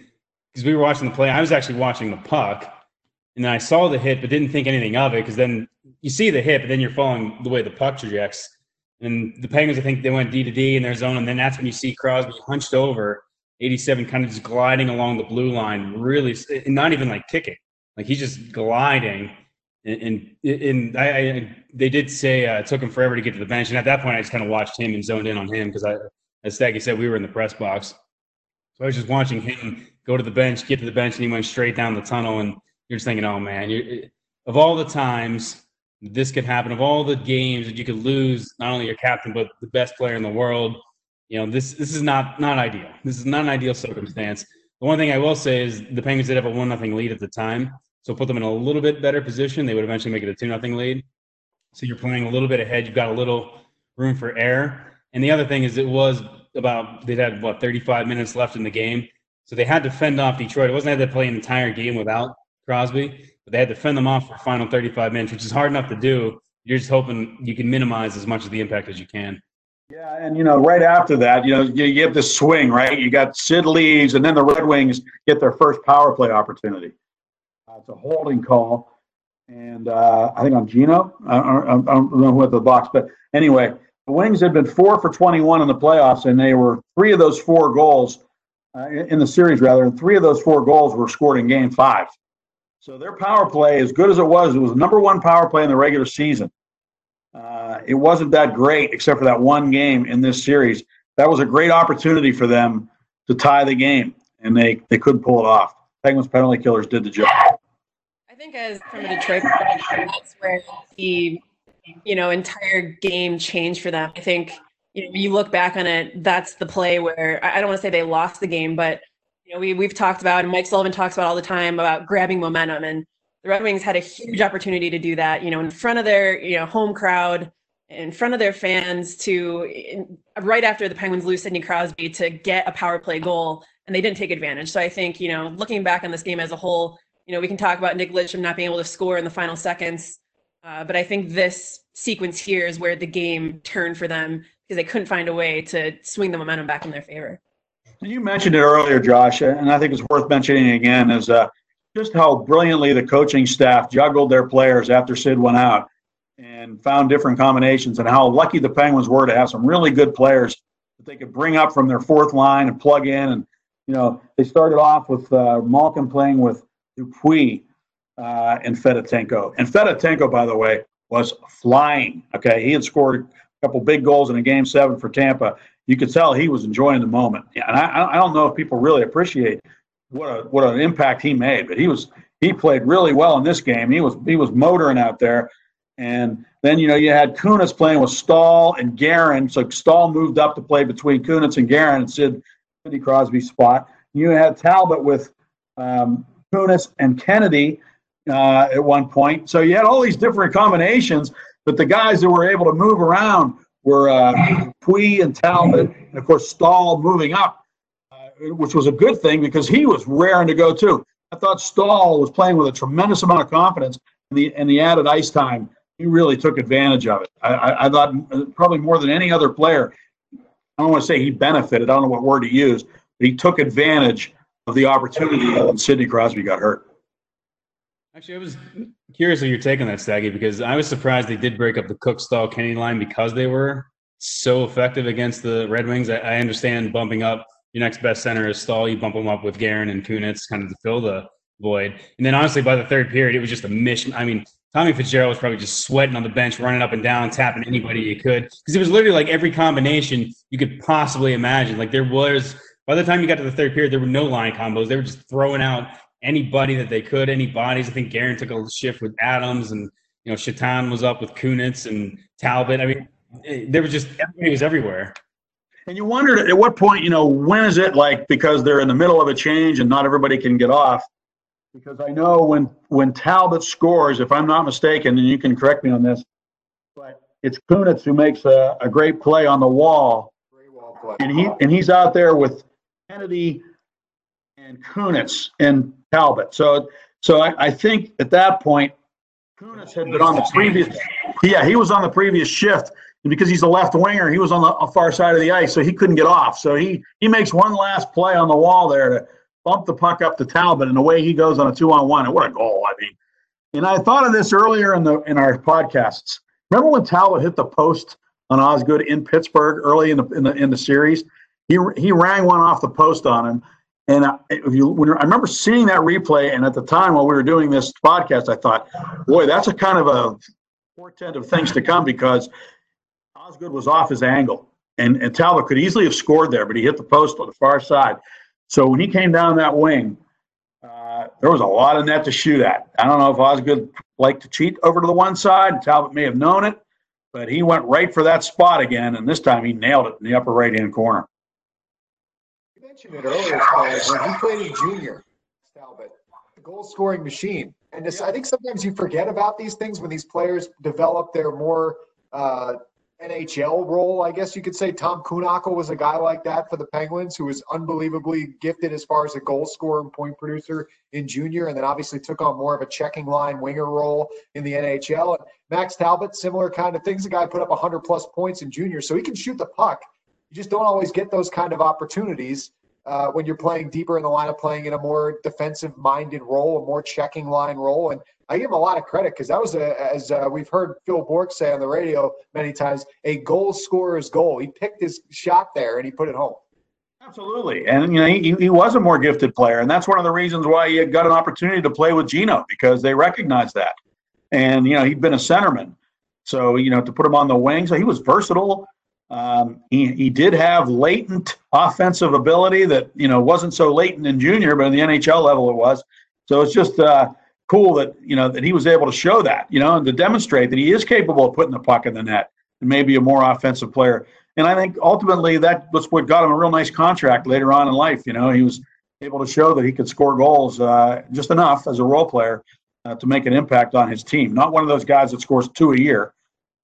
because we were watching the play. I was actually watching the puck, and then I saw the hit, but didn't think anything of it because then you see the hit, but then you're following the way the puck trajects. And the Penguins, I think they went D to D in their zone, and then that's when you see Crosby hunched over 87 kind of just gliding along the blue line, really not even like kicking, like he's just gliding. And and, and I, I, they did say uh, it took him forever to get to the bench, and at that point I just kind of watched him and zoned in on him because I, as Staggy said, we were in the press box, so I was just watching him go to the bench, get to the bench, and he went straight down the tunnel. And you're just thinking, oh man, you of all the times this could happen, of all the games that you could lose, not only your captain but the best player in the world you know, this this is not not ideal. This is not an ideal circumstance. The one thing I will say is the Penguins did have a one nothing lead at the time, so put them in a little bit better position. They would eventually make it a two nothing lead. So you're playing a little bit ahead. You've got a little room for error. And the other thing is, it was about they'd had what 35 minutes left in the game, so they had to fend off Detroit. It wasn't they had to play an entire game without Crosby, but they had to fend them off for the final 35 minutes, which is hard enough to do. You're just hoping you can minimize as much of the impact as you can. Yeah, and you know, right after that, you know, you, have this swing, right? You got Sid leaves, and then the Red Wings get their first power play opportunity. Uh, it's a holding call, and uh, I think on Geno. I, I, I, don't know who at the box, but anyway, the Wings had been four for 21 in the playoffs, and they were three of those four goals uh, in the series, rather, and three of those four goals were scored in Game Five. So their power play, as good as it was, it was number one power play in the regular season. Uh, it wasn't that great, except for that one game in this series. That was a great opportunity for them to tie the game, and they they couldn't pull it off. Penguins penalty killers did the job I think as from a Detroit perspective, that's where the you know entire game changed for them. I think you know you look back on it, that's the play where I don't want to say they lost the game, but you know we we've talked about and Mike Sullivan talks about all the time about grabbing momentum, and the Red Wings had a huge opportunity to do that. You know, in front of their you know home crowd, in front of their fans, to in, right after the Penguins lose Sidney Crosby to get a power play goal, and they didn't take advantage. So I think you know looking back on this game as a whole you know, we can talk about Nick Lidstrom not being able to score in the final seconds, uh, but I think this sequence here is where the game turned for them because they couldn't find a way to swing the momentum back in their favor. You mentioned it earlier, Josh, and I think it's worth mentioning again is uh, just how brilliantly the coaching staff juggled their players after Sid went out and found different combinations, and how lucky the Penguins were to have some really good players that they could bring up from their fourth line and plug in. And you know, they started off with uh, Malkin playing with Dupuis, uh, and Fedotenko. And Fedotenko, by the way, was flying. Okay, he had scored a couple big goals in a game seven for Tampa. You could tell he was enjoying the moment. And I, I don't know if people really appreciate what a what an impact he made, but he was he played really well in this game. He was he was motoring out there. And then you know you had Kunitz playing with Staal and Guerin. So Staal moved up to play between Kunitz and Guerin and Sid Sidney Crosby's spot. You had Talbot with um, and Kennedy uh, at one point. So you had all these different combinations, but the guys that were able to move around were uh, and Talbot, and of course Staal moving up, uh, which was a good thing because he was raring to go too. I thought Staal was playing with a tremendous amount of confidence, and the and the added ice time, he really took advantage of it. I, I, I thought uh, probably more than any other player. I don't want to say he benefited. I don't know what word to use, but he took advantage of the opportunity when Sidney Crosby got hurt. Actually, I was [LAUGHS] curious of your take on that, Staggy, because I was surprised they did break up the Cooke Staal Kenny line because they were so effective against the Red Wings. I, I understand bumping up your next best center is Staal. You bump them up with Guerin and Kunitz kind of to fill the void. And then honestly, by the third period, it was just a mission. I mean, Tommy Fitzgerald was probably just sweating on the bench, running up and down, tapping anybody you could. Because it was literally like every combination you could possibly imagine. Like there was by the time you got to the third period, there were no line combos. They were just throwing out anybody that they could, any bodies. I think Guerin took a little shift with Adams, and you know Satan was up with Kunitz and Talbot. I mean, it, there was just everybody was everywhere. And you wondered at what point, you know, when is it like because they're in the middle of a change and not everybody can get off? Because I know when when Talbot scores, if I'm not mistaken, and you can correct me on this, but it's Kunitz who makes a, a great play on the wall, and he and he's out there with Kennedy and Kunitz and Talbot. So, so I, I think at that point, Kunitz had been on the previous. Yeah, he was on the previous shift, and because he's a left winger, he was on the uh, far side of the ice, so he couldn't get off. So he he makes one last play on the wall there to bump the puck up to Talbot, and away he goes on a two-on-one. And what a goal! I mean, and I thought of this earlier in the in our podcasts. Remember when Talbot hit the post on Osgood in Pittsburgh early in the in the in the series? he he rang one off the post on him. And I, if you, when, I remember seeing that replay, and at the time while we were doing this podcast, I thought, boy, that's a kind of a portent of things to come because Osgood was off his angle, and and Talbot could easily have scored there, but he hit the post on the far side. So when he came down that wing, uh, there was a lot of net to shoot at. I don't know if Osgood liked to cheat over to the one side. Talbot may have known it, but he went right for that spot again, and this time he nailed it in the upper right hand corner mentioned it earlier, when he played in junior, Talbot, goal scoring machine. And this, I think sometimes you forget about these things when these players develop their more uh, NHL role, I guess you could say. Tom Kuhnhackl was a guy like that for the Penguins who was unbelievably gifted as far as a goal scorer and point producer in junior, and then obviously took on more of a checking line winger role in the NHL. And Max Talbot, similar kind of things. The guy put up 100 plus points in junior, so he can shoot the puck. You just don't always get those kind of opportunities uh, when you're playing deeper in the lineup, playing in a more defensive minded role, a more checking line role. And I give him a lot of credit because that was, a, as uh, we've heard Phil Bourque say on the radio many times, a goal scorer's goal. He picked his shot there and he put it home. Absolutely. And, you know, he, he was a more gifted player. And that's one of the reasons why he got an opportunity to play with Geno because they recognized that. And, you know, he'd been a centerman. So, you know, to put him on the wing, so he was versatile. Um, he, he did have latent offensive ability that you know wasn't so latent in junior, but in the NHL level it was. So it's just uh, cool that you know that he was able to show that, you know, and to demonstrate that he is capable of putting the puck in the net and maybe a more offensive player. And I think ultimately that was what got him a real nice contract later on in life. You know, he was able to show that he could score goals uh, just enough as a role player uh, to make an impact on his team. Not one of those guys that scores two a year,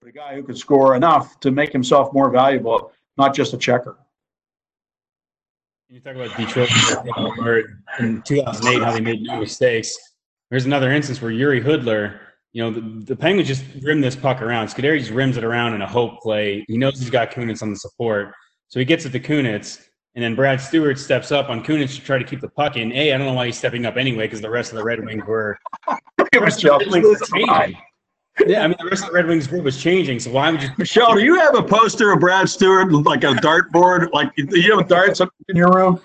a guy who could score enough to make himself more valuable, not just a checker. You talk about Detroit in 2008, how they made no mistakes. There's another instance where Jiri Hudler, you know, the, the Penguins just rim this puck around. Scuderi just rims it around in a hope play. He knows he's got Kunitz on the support. So he gets it to Kunitz, and then Brad Stuart steps up on Kunitz to try to keep the puck in. A, I don't know why he's stepping up anyway, because the rest of the Red Wings were. [LAUGHS] it was changing. Yeah, I mean the rest of the Red Wings group was changing. So why would you? Michelle, do you have a poster of Brad Stuart like a dartboard? Like do you have darts up [LAUGHS] in your room?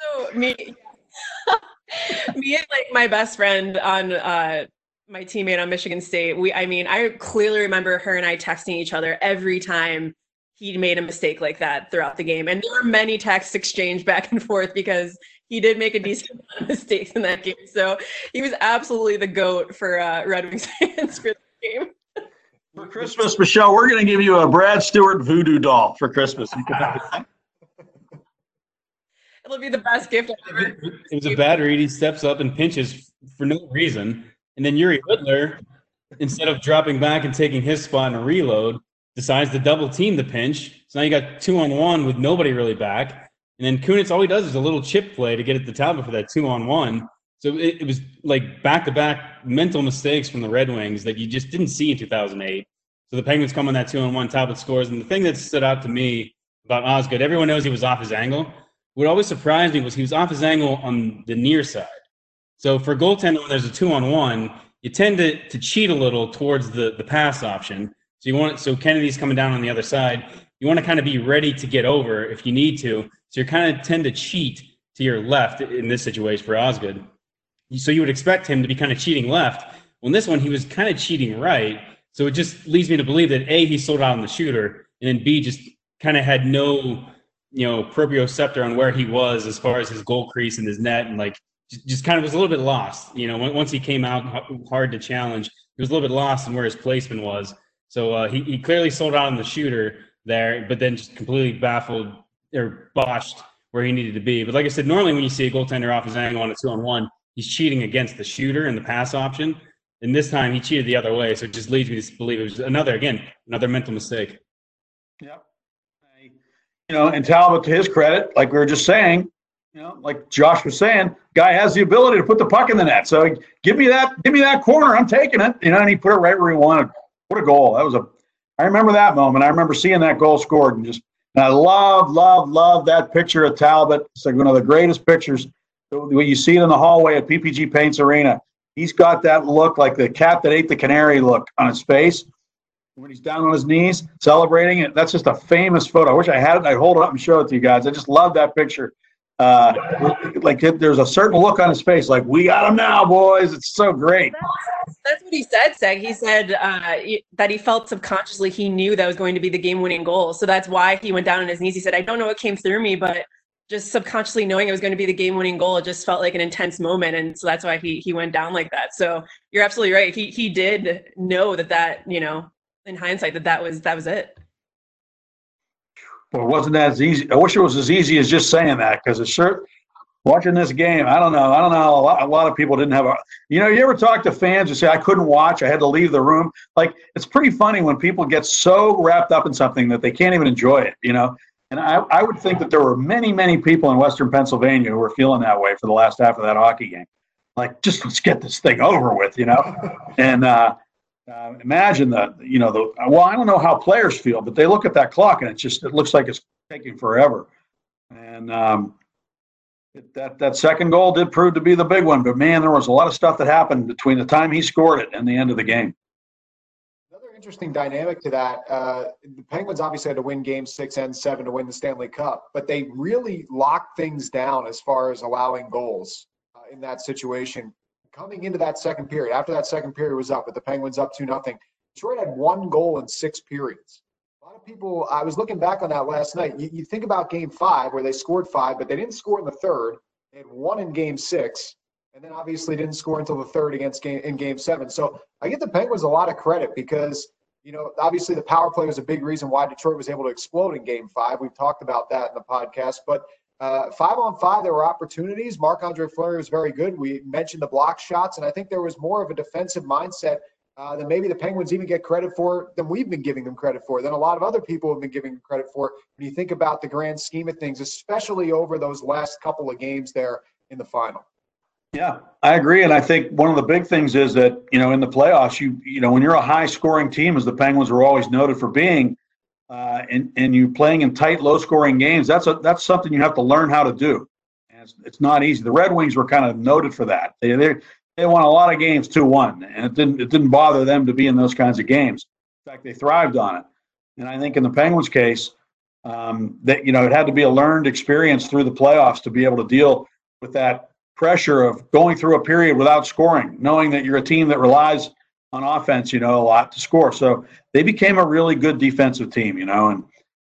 So me, [LAUGHS] me and like my best friend on uh, my teammate on Michigan State. We, I mean, I clearly remember her and I texting each other every time he made a mistake like that throughout the game, and there were many texts exchanged back and forth because he did make a decent amount of mistakes in that game. So he was absolutely the goat for uh, Red Wings [LAUGHS] fans for the game. For Christmas, Michelle, we're going to give you a Brad Stuart voodoo doll for Christmas. It'll be the best gift ever. It was a bad read. He steps up and pinches for no reason. And then Jiri Hudler, instead of dropping back and taking his spot in a reload, decides to double team the pinch. So now you got two on one with nobody really back. And then Kunitz, all he does is a little chip play to get at the Talbot for that two on one. So it, it was like back to back mental mistakes from the Red Wings that you just didn't see in 2008. So the Penguins come on that two on one, Talbot scores. And the thing that stood out to me about Osgood, everyone knows he was off his angle. What always surprised me was he was off his angle on the near side. So for goaltender, when there's a two on one, you tend to, to cheat a little towards the, the pass option. So you want so Kennedy's coming down on the other side. You want to kind of be ready to get over if you need to. So you kind of tend to cheat to your left in this situation for Osgood. So you would expect him to be kind of cheating left. Well, in this one, he was kind of cheating right. So it just leads me to believe that A, he sold out on the shooter, and then B, just kind of had no, you know, proprioceptor on where he was as far as his goal crease and his net, and like just, kind of was a little bit lost. You know, once he came out hard to challenge, he was a little bit lost in where his placement was. So uh, he, he clearly sold out on the shooter there, but then just completely baffled or botched where he needed to be. But like I said, normally when you see a goaltender off his angle on a two on one, he's cheating against the shooter and the pass option. And this time he cheated the other way. So it just leads me to believe it was another, again, another mental mistake. Yep. You know, and Talbot, to his credit, like we were just saying, you know, like Josh was saying, guy has the ability to put the puck in the net. So give me that, give me that corner. I'm taking it. You know, and he put it right where he wanted. What a goal. That was a I remember that moment. I remember seeing that goal scored and just and I love, love, love that picture of Talbot. It's like one of the greatest pictures when you see it in the hallway at PPG Paints Arena. He's got that look like the cat that ate the canary look on his face when he's down on his knees celebrating it. That's just a famous photo. I wish I had it. I'd hold it up and show it to you guys. I just love that picture. Uh, like there's a certain look on his face, like we got him now, boys. It's so great. That's what he said, Seg. He said uh, that he felt subconsciously he knew that was going to be the game-winning goal, so that's why he went down on his knees. He said, "I don't know what came through me, but just subconsciously knowing it was going to be the game-winning goal, it just felt like an intense moment, and so that's why he he went down like that." So you're absolutely right. He he did know that that you know in hindsight that that was that was it. Well, it wasn't as easy. I wish it was as easy as just saying that because it's sure watching this game. I don't know. I don't know. A lot, a lot of people didn't have a. You know, you ever talk to fans who say I couldn't watch. I had to leave the room. Like it's pretty funny when people get so wrapped up in something that they can't even enjoy it. You know. And I, I would think that there were many, many people in Western Pennsylvania who were feeling that way for the last half of that hockey game. Like, just let's get this thing over with, you know. [LAUGHS] and uh, uh, imagine that, you know, the well, I don't know how players feel, but they look at that clock and it just it looks like it's taking forever. And um, it, that that second goal did prove to be the big one, but man, there was a lot of stuff that happened between the time he scored it and the end of the game. Another interesting dynamic to that: uh, the Penguins obviously had to win Game Six and Seven to win the Stanley Cup, but they really locked things down as far as allowing goals uh, in that situation coming into that second period, after that second period was up, with the Penguins up to nothing, Detroit had one goal in six periods. A lot of people, I was looking back on that last night. You, you think about game five where they scored five, but they didn't score in the third. They had one in game six. and then obviously didn't score until the third against game in game seven. So I give the Penguins a lot of credit because, you know, obviously the power play was a big reason why Detroit was able to explode in game five. We've talked about that in the podcast. But uh, five on five, there were opportunities. Marc Andre Fleury was very good. We mentioned the block shots, and I think there was more of a defensive mindset uh, than maybe the Penguins even get credit for than we've been giving them credit for, than a lot of other people have been giving credit for. When you think about the grand scheme of things, especially over those last couple of games there in the final. Yeah, I agree, and I think one of the big things is that you know in the playoffs, you you know when you're a high-scoring team, as the Penguins are always noted for being, uh, and and you playing in tight, low-scoring games, that's a that's something you have to learn how to do. And it's, it's not easy. The Red Wings were kind of noted for that. They they they won a lot of games 2-1, and it didn't it didn't bother them to be in those kinds of games. In fact, they thrived on it. And I think in the Penguins' case, um, that you know it had to be a learned experience through the playoffs to be able to deal with that pressure of going through a period without scoring, knowing that you're a team that relies on offense, you know, a lot to score. So they became a really good defensive team, you know. And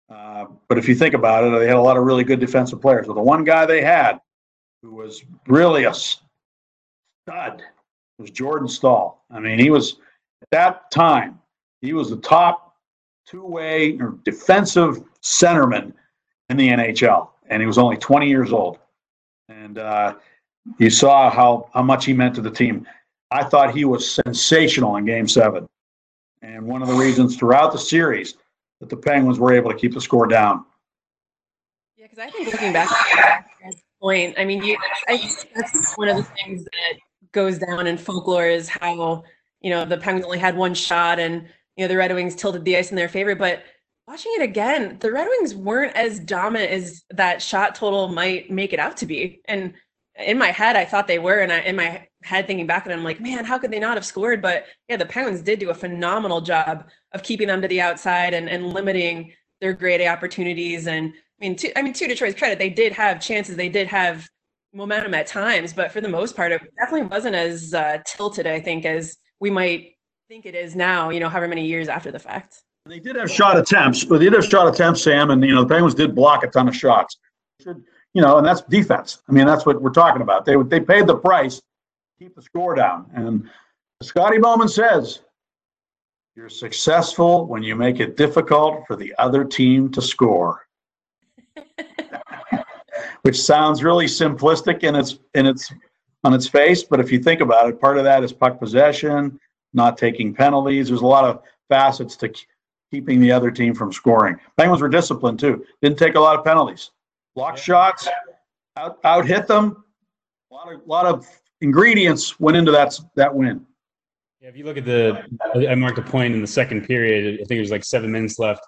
uh, but if you think about it, they had a lot of really good defensive players. But the one guy they had who was really a stud was Jordan Staal. I mean, he was at that time he was the top two-way or defensive centerman in the NHL, and he was only 20 years old. And uh, you saw how how much he meant to the team. I thought he was sensational in Game Seven, and one of the reasons throughout the series that the Penguins were able to keep the score down. Yeah, because I think looking back at that point, I mean, you, I, that's one of the things that goes down in folklore is how you know the Penguins only had one shot, and you know the Red Wings tilted the ice in their favor, but. Watching it again, the Red Wings weren't as dominant as that shot total might make it out to be. And in my head, I thought they were, and I, in my head, thinking back, and I'm like, man, how could they not have scored? But yeah, the Penguins did do a phenomenal job of keeping them to the outside and, and limiting their great A opportunities. And I mean, to, I mean, to Detroit's credit, they did have chances, they did have momentum at times, but for the most part, it definitely wasn't as uh, tilted, I think, as we might think it is now. You know, however many years after the fact. They did have shot attempts, but they did have shot attempts, Sam, and you know the Penguins did block a ton of shots. You know, and that's defense. I mean, that's what we're talking about. They they paid the price, keep the score down. And Scotty Bowman says, "You're successful when you make it difficult for the other team to score." [LAUGHS] Which sounds really simplistic in its in its on its face, but if you think about it, part of that is puck possession, not taking penalties. There's a lot of facets to keeping the other team from scoring. Penguins were disciplined too. Didn't take a lot of penalties block shots, out, out hit them. A lot of lot of ingredients went into that that win. Yeah, if you look at the, I marked a point in the second period. I think it was like seven minutes left,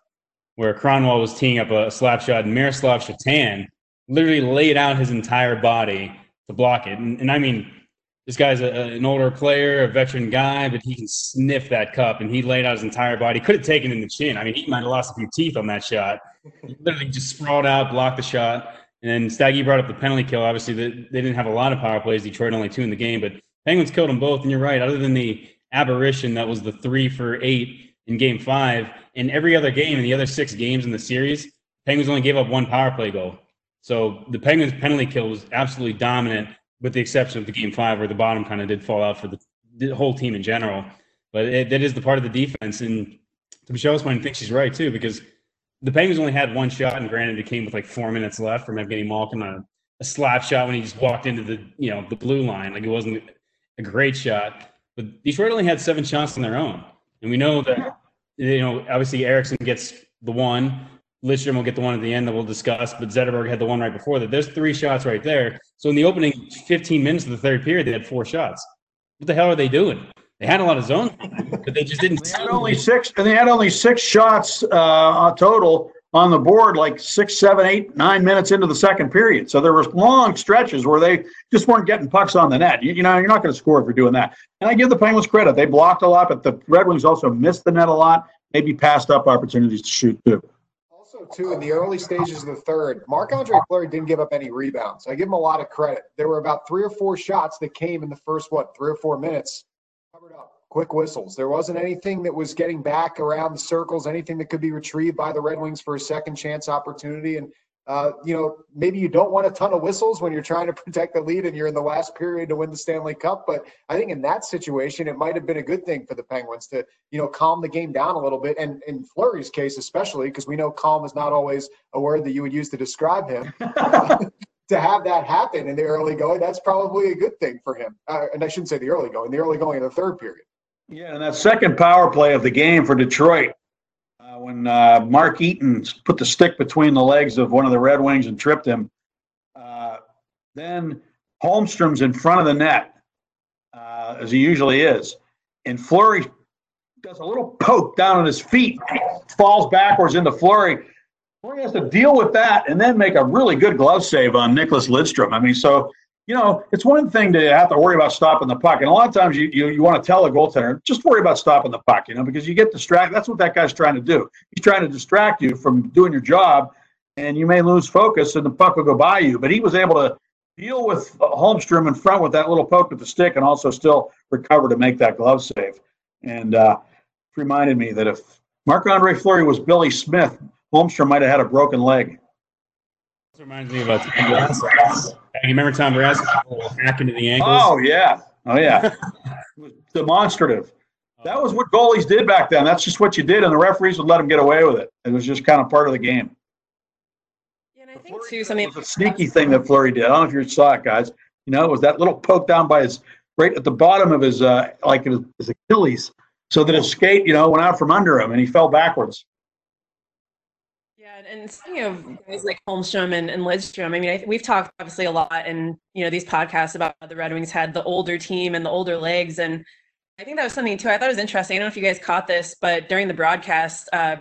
where Kronwall was teeing up a slap shot, and Miroslav Satan literally laid out his entire body to block it. And, and I mean, this guy's a, an older player, a veteran guy, but he can sniff that cup, and he laid out his entire body. Could have taken in the chin. I mean, he might have lost a few teeth on that shot. He literally just sprawled out, blocked the shot. And then Staggy brought up the penalty kill. Obviously, they, they didn't have a lot of power plays. Detroit only two in the game, but Penguins killed them both. And you're right. Other than the aberration that was the three for eight in Game Five, in every other game in the other six games in the series, Penguins only gave up one power play goal. So the Penguins penalty kill was absolutely dominant with the exception of the game five where the bottom kind of did fall out for the, the whole team in general. But it, that is the part of the defense. And to Michelle's point, I think she's right too, because the Penguins only had one shot, and granted, it came with like four minutes left from Evgeny Malkin on a, a slap shot when he just walked into the you know the blue line. Like it wasn't a great shot, but Detroit only had seven shots on their own, and we know that you know obviously Ericsson gets the one. Lidstrom will get the one at the end that we'll discuss, but Zetterberg had the one right before that. There's three shots right there. So in the opening 15 minutes of the third period, they had four shots. What the hell are they doing? They had a lot of zone, but they just didn't. They had only six, and they had only six shots uh, total on the board, like six, seven, eight, nine minutes into the second period. So there were long stretches where they just weren't getting pucks on the net. You, you know, you're not going to score if you're doing that. And I give the Penguins credit; they blocked a lot, but the Red Wings also missed the net a lot, maybe passed up opportunities to shoot too Also, too, in the early stages of the third, Marc Andre Fleury didn't give up any rebounds. I give him a lot of credit. There were about three or four shots that came in the first, what, three or four minutes, covered up, quick whistles. There wasn't anything that was getting back around the circles, anything that could be retrieved by the Red Wings for a second chance opportunity. And uh, you know, maybe you don't want a ton of whistles when you're trying to [LAUGHS] protect the lead and you're in the last period to win the Stanley Cup. But I think in that situation, it might have been a good thing for the Penguins to, you know, calm the game down a little bit. And in Fleury's case, especially because we know calm is not always a word that you would use to describe him. [LAUGHS] [LAUGHS] to have that happen in the early going, that's probably a good thing for him. Uh, and I shouldn't say the early going, the early going in the third period. Yeah, and that second power play of the game for Detroit uh, when uh, Mark Eaton put the stick between the legs of one of the Red Wings and tripped him. Uh, then Holmstrom's in front of the net, uh, as he usually is. And Fleury does a little poke down on his feet, falls backwards into Fleury. Fleury has to deal with that and then make a really good glove save on Niklas Lidstrom. I mean, so you know, it's one thing to have to worry about stopping the puck. And a lot of times you, you, you want to tell a goaltender, just worry about stopping the puck, you know, because you get distracted. That's what that guy's trying to do. He's trying to distract you from doing your job, and you may lose focus and the puck will go by you. But he was able to deal with Holmstrom in front with that little poke with the stick and also still recover to make that glove save. And uh, reminded me that if Marc Andre Fleury was Billy Smith, Holmstrom might have had a broken leg. This reminds me about you remember Tom Barrasso hack into the ankles? Oh yeah, oh yeah, [LAUGHS] demonstrative. That was what goalies did back then. That's just what you did, and the referees would let them get away with it. It was just kind of part of the game. Yeah, and I think too something was a sneaky thing that Fleury did. I don't know if you saw it, guys. You know, it was that little poke down by his right at the bottom of his uh, like his, his Achilles, so that his skate, you know, went out from under him and he fell backwards and speaking of guys like Holmstrom and, and Lidstrom, I mean, I, we've talked obviously a lot in you know these podcasts about how the Red Wings had the older team and the older legs, and I think that was something too. I thought it was interesting. I don't know if you guys caught this, but during the broadcast, uh,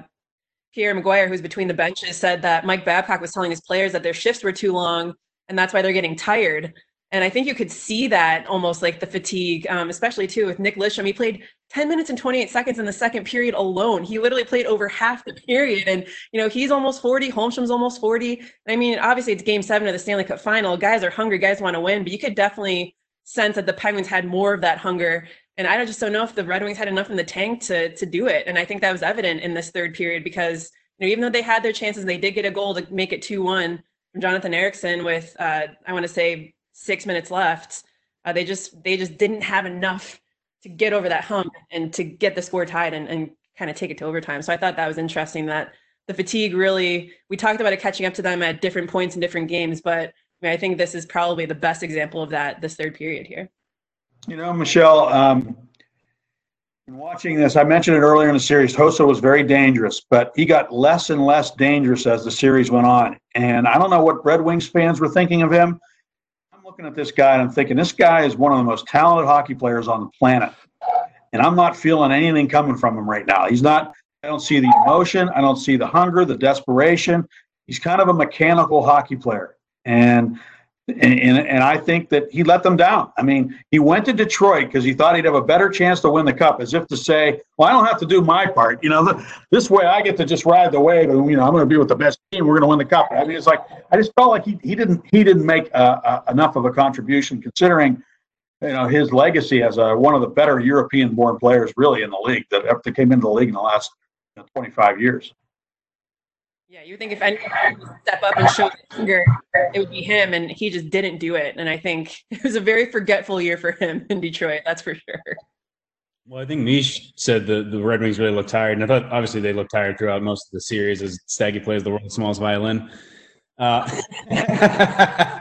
Pierre McGuire, who's between the benches, said that Mike Babcock was telling his players that their shifts were too long, and that's why they're getting tired. And I think you could see that almost like the fatigue, um, especially too with Nick Lidstrom. He played 10 minutes and 28 seconds in the second period alone. He literally played over half the period. And, you know, he's almost 40. Holmstrom's almost 40. I mean, obviously it's game seven of the Stanley Cup final. Guys are hungry. Guys want to win. But you could definitely sense that the Penguins had more of that hunger. And I just don't know if the Red Wings had enough in the tank to to do it. And I think that was evident in this third period because, you know, even though they had their chances they did get a goal to make it 2 1 from Jonathan Ericsson with, uh, I want to say, six minutes left. Uh, they just they just didn't have enough to get over that hump and to get the score tied and, and kind of take it to overtime. So I thought that was interesting that the fatigue really we talked about it catching up to them at different points in different games, but I, mean, I think this is probably the best example of that this third period here. You know, Michelle, um, watching this, I mentioned it earlier in the series. Hossa was very dangerous, but he got less and less dangerous as the series went on. And I don't know what Red Wings fans were thinking of him looking at this guy and I'm thinking, this guy is one of the most talented hockey players on the planet. And I'm not feeling anything coming from him right now. He's not, I don't see the emotion. I don't see the hunger, the desperation. He's kind of a mechanical hockey player. And and, and I think that he let them down. I mean, he went to Detroit because he thought he'd have a better chance to win the cup, as if to say, "Well, I don't have to do my part. You know, this way I get to just ride the wave, and you know, I'm going to be with the best team. We're going to win the cup." I mean, it's like I just felt like he, he didn't he didn't make uh, uh, enough of a contribution considering you know his legacy as a, one of the better European-born players really in the league that ever came into the league in the last you know, 25 years. Yeah, you think if anyone would step up and show hunger, it would be him, and he just didn't do it. And I think [LAUGHS] it was a very forgetful year for him in Detroit. That's for sure. Well, I think Mish said the, the Red Wings really looked tired, and I thought obviously they looked tired throughout most of the series as Staggy plays the world's smallest violin. Uh, [LAUGHS]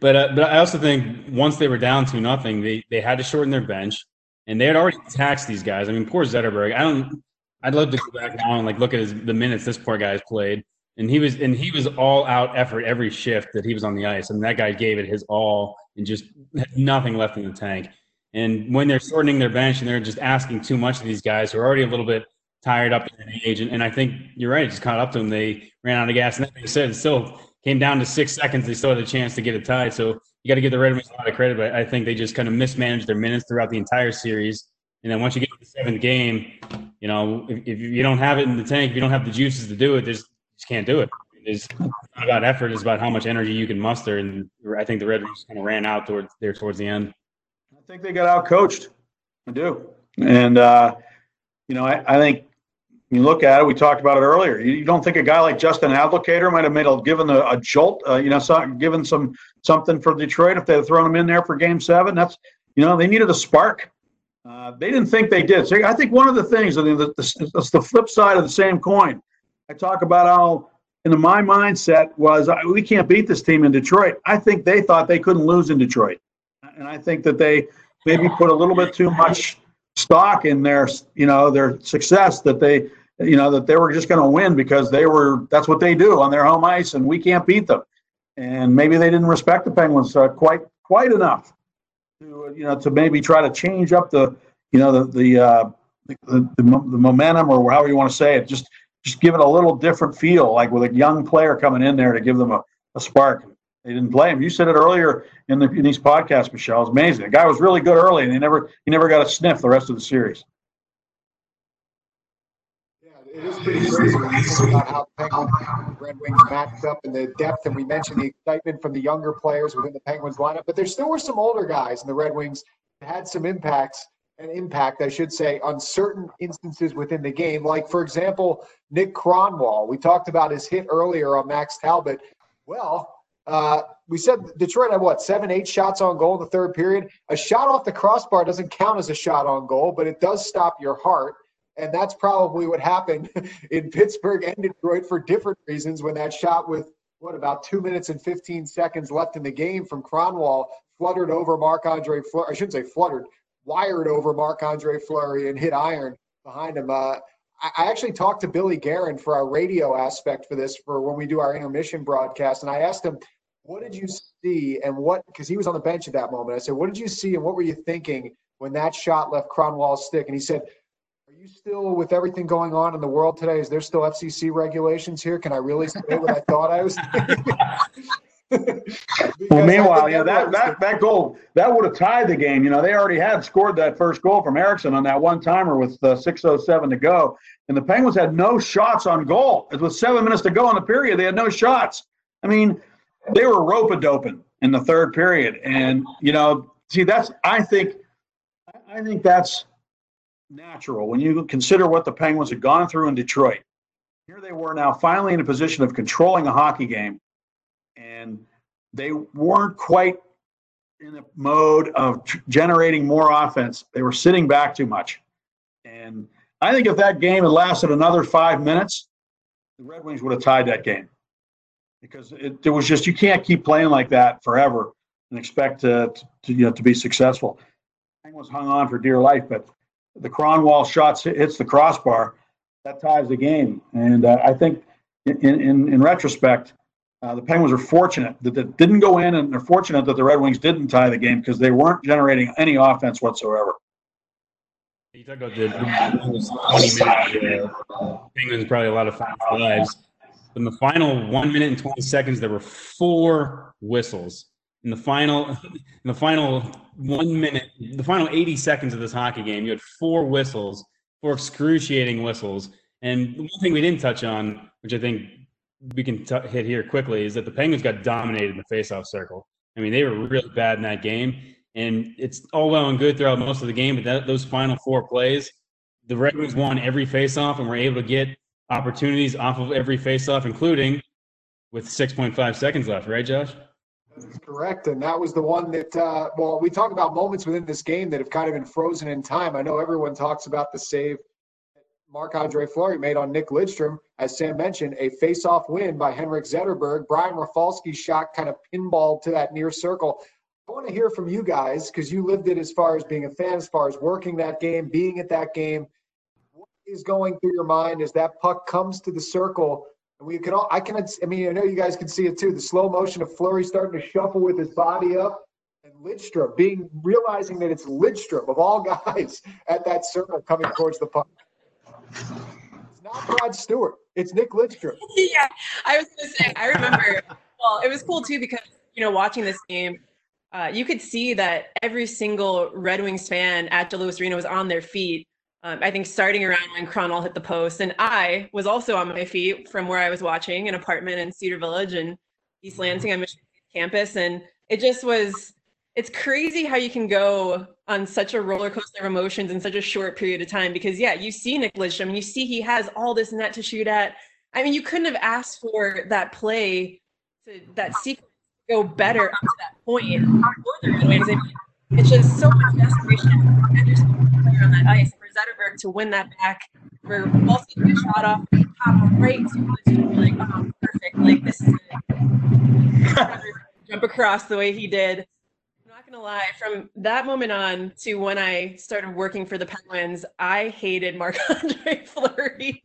but uh, but I also think once they were down to nothing, they they had to shorten their bench, and they had already taxed these guys. I mean, poor Zetterberg. I don't I'd love to go back now and like look at his, the minutes this poor guy's played, and he was and he was all out effort every shift that he was on the ice, and that guy gave it his all and just had nothing left in the tank. And when they're shortening their bench and they're just asking too much of these guys who are already a little bit tired up in age, and, and I think you're right, it just caught up to them. They ran out of gas, and that being said, it still came down to six seconds. They still had a chance to get it tied. So you got to give the Red Wings a lot of credit, but I think they just kind of mismanaged their minutes throughout the entire series and then once you get to the seventh game, you know, if, if you don't have it in the tank, if you don't have the juices to do it, there's, you just can't do it. It's not about effort. It's about how much energy you can muster. And I think the Red Wings kind of ran out towards there towards the end. I think they got out coached. I do. And, uh, you know, I, I think you look at it, we talked about it earlier. You, don't think a guy like Justin Abdelkader might have made a given a, a jolt, uh, you know, some, given some something for Detroit if they had thrown him in there for Game Seven? That's you know they needed a spark. Uh, they didn't think they did. So I think one of the things, I mean, the, the, that's the flip side of the same coin. I talk about how, in my mindset, was we can't beat this team in Detroit. I think they thought they couldn't lose in Detroit, and I think that they maybe put a little bit too much stock in their, you know, their success that they, you know, that they were just going to win because they were. That's what they do on their home ice, and we can't beat them. And maybe they didn't respect the Penguins uh, quite quite enough to you know to maybe try to change up the you know the the uh, the, the, the momentum or however you want to say it. Just just give it a little different feel, like with a young player coming in there to give them a, a spark. They didn't play him. You said it earlier in the in these podcasts, Michelle. It's amazing. The guy was really good early, and he never he never got a sniff the rest of the series. It is pretty crazy about how the Penguins Red Wings matched up and the depth, and we mentioned the excitement from the younger players within the Penguins lineup. But there still were some older guys in the Red Wings that had some impacts and impact, I should say, on certain instances within the game. Like, for example, Nick Kronwall. We talked about his hit earlier on Max Talbot. Well, uh, we said Detroit had what seven, eight shots on goal in the third period. A shot off the crossbar doesn't count as a shot on goal, but it does stop your heart, and that's probably what happened [LAUGHS] in Pittsburgh and Detroit for different reasons. When that shot with what about two minutes and 15 seconds left in the game from Kronwall fluttered over Marc Andre Fleury. I shouldn't say fluttered, wired over Marc Andre Fleury and hit iron behind him. Uh, I actually talked to Billy Guerin for our radio aspect for this for when we do our intermission broadcast, and I asked him, "What did you see and what?" Because he was on the bench at that moment. I said, "What did you see and what were you thinking when that shot left Kronwall's stick?" And he said, "Are you still with everything going on in the world today? Is there still FCC regulations here? Can I really say what I thought I was?" [LAUGHS] well, meanwhile, yeah, that, that, that goal that would have tied the game. You know, they already had scored that first goal from Ericsson on that one timer with uh, 6:07 to go, and the Penguins had no shots on goal. It was seven minutes to go in the period. They had no shots. I mean, they were rope a doping in the third period, and you know, see, that's I think, I think that's natural when you consider what the Penguins had gone through in Detroit. Here they were now finally in a position of controlling a hockey game and they weren't quite in a mode of t- generating more offense. They were sitting back too much. And I think if that game had lasted another five minutes, the Red Wings would have tied that game because it, it was just you can't keep playing like that forever and expect to, to you know to be successful. Penguins hung on for dear life, but the Kronwall shots hits the crossbar, that ties the game. And uh, I think in, in in retrospect, uh, the Penguins are fortunate that it didn't go in, and they're fortunate that the Red Wings didn't tie the game because they weren't generating any offense whatsoever. You talk about the, the 20 minutes, uh, Penguins probably a lot of fast lives. In the final one minute and 20 seconds, there were four whistles. In the final, in the final one minute, the final 80 seconds of this hockey game, you had four whistles, four excruciating whistles. And the one thing we didn't touch on, which I think we can t- hit here quickly is that the Penguins got dominated in the faceoff circle. I mean, they were really bad in that game, and it's all well and good throughout most of the game, but that, those final four plays, the Red Wings won every faceoff and were able to get opportunities off of every faceoff, including with 6.5 seconds left, right, Josh? Correct. And that was the one that, uh, well, we talk about moments within this game that have kind of been frozen in time. I know everyone talks about the save Marc Andre Fleury made on Nick Lidstrom. As Sam mentioned, a face-off win by Henrik Zetterberg. Brian Rafalski's shot kind of pinballed to that near circle. I want to hear from you guys because you lived it as far as being a fan, as far as working that game, being at that game. What is going through your mind as that puck comes to the circle? We can all, I can, I mean, I know you guys can see it too. The slow motion of Fleury starting to shuffle with his body up and Lidstrom being, realizing that it's Lidstrom of all [LAUGHS] guys at that circle coming towards the puck. It's not Brad Stuart. It's Nick Lidstrom. [LAUGHS] yeah, I was going to say. I remember. [LAUGHS] well, it was cool too because you know watching this game, uh, you could see that every single Red Wings fan at Joe Louis Arena was on their feet. Um, I think starting around when Kronwall hit the post, and I was also on my feet from where I was watching an apartment in Cedar Village and East Lansing on Michigan campus, and it just was. It's crazy how you can go on such a roller coaster of emotions in such a short period of time because yeah, you see Nick Lidstrom you see he has all this net to shoot at. I mean, you couldn't have asked for that play to that sequence to go better up to that point. It's just so much desperation and there's player on that ice Zetterberg to win that back, for Paul to get shot off top right to Lidstrom, like, oh, perfect. Like this is it. [LAUGHS] Jump across the way he did I'm Not gonna lie, from that moment on to when I started working for the Penguins, I hated Marc [LAUGHS] Andre Fleury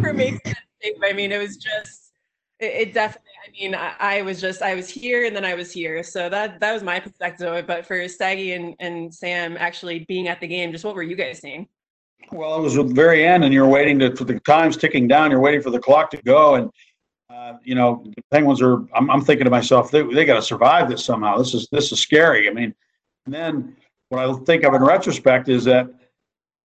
for making that save. I mean, it was just it, it definitely I mean, I, I, was just I was here and then I was here. So that that was my perspective of it. But for Staggy and, and Sam actually being at the game, just what were you guys seeing? Well, it was the very end, and you're waiting to, for the time's ticking down. You're waiting for the clock to go, and uh, you know, the Penguins are. I'm, I'm thinking to myself, they, they got to survive this somehow. This is this is scary. I mean, and then what I think of in retrospect is that,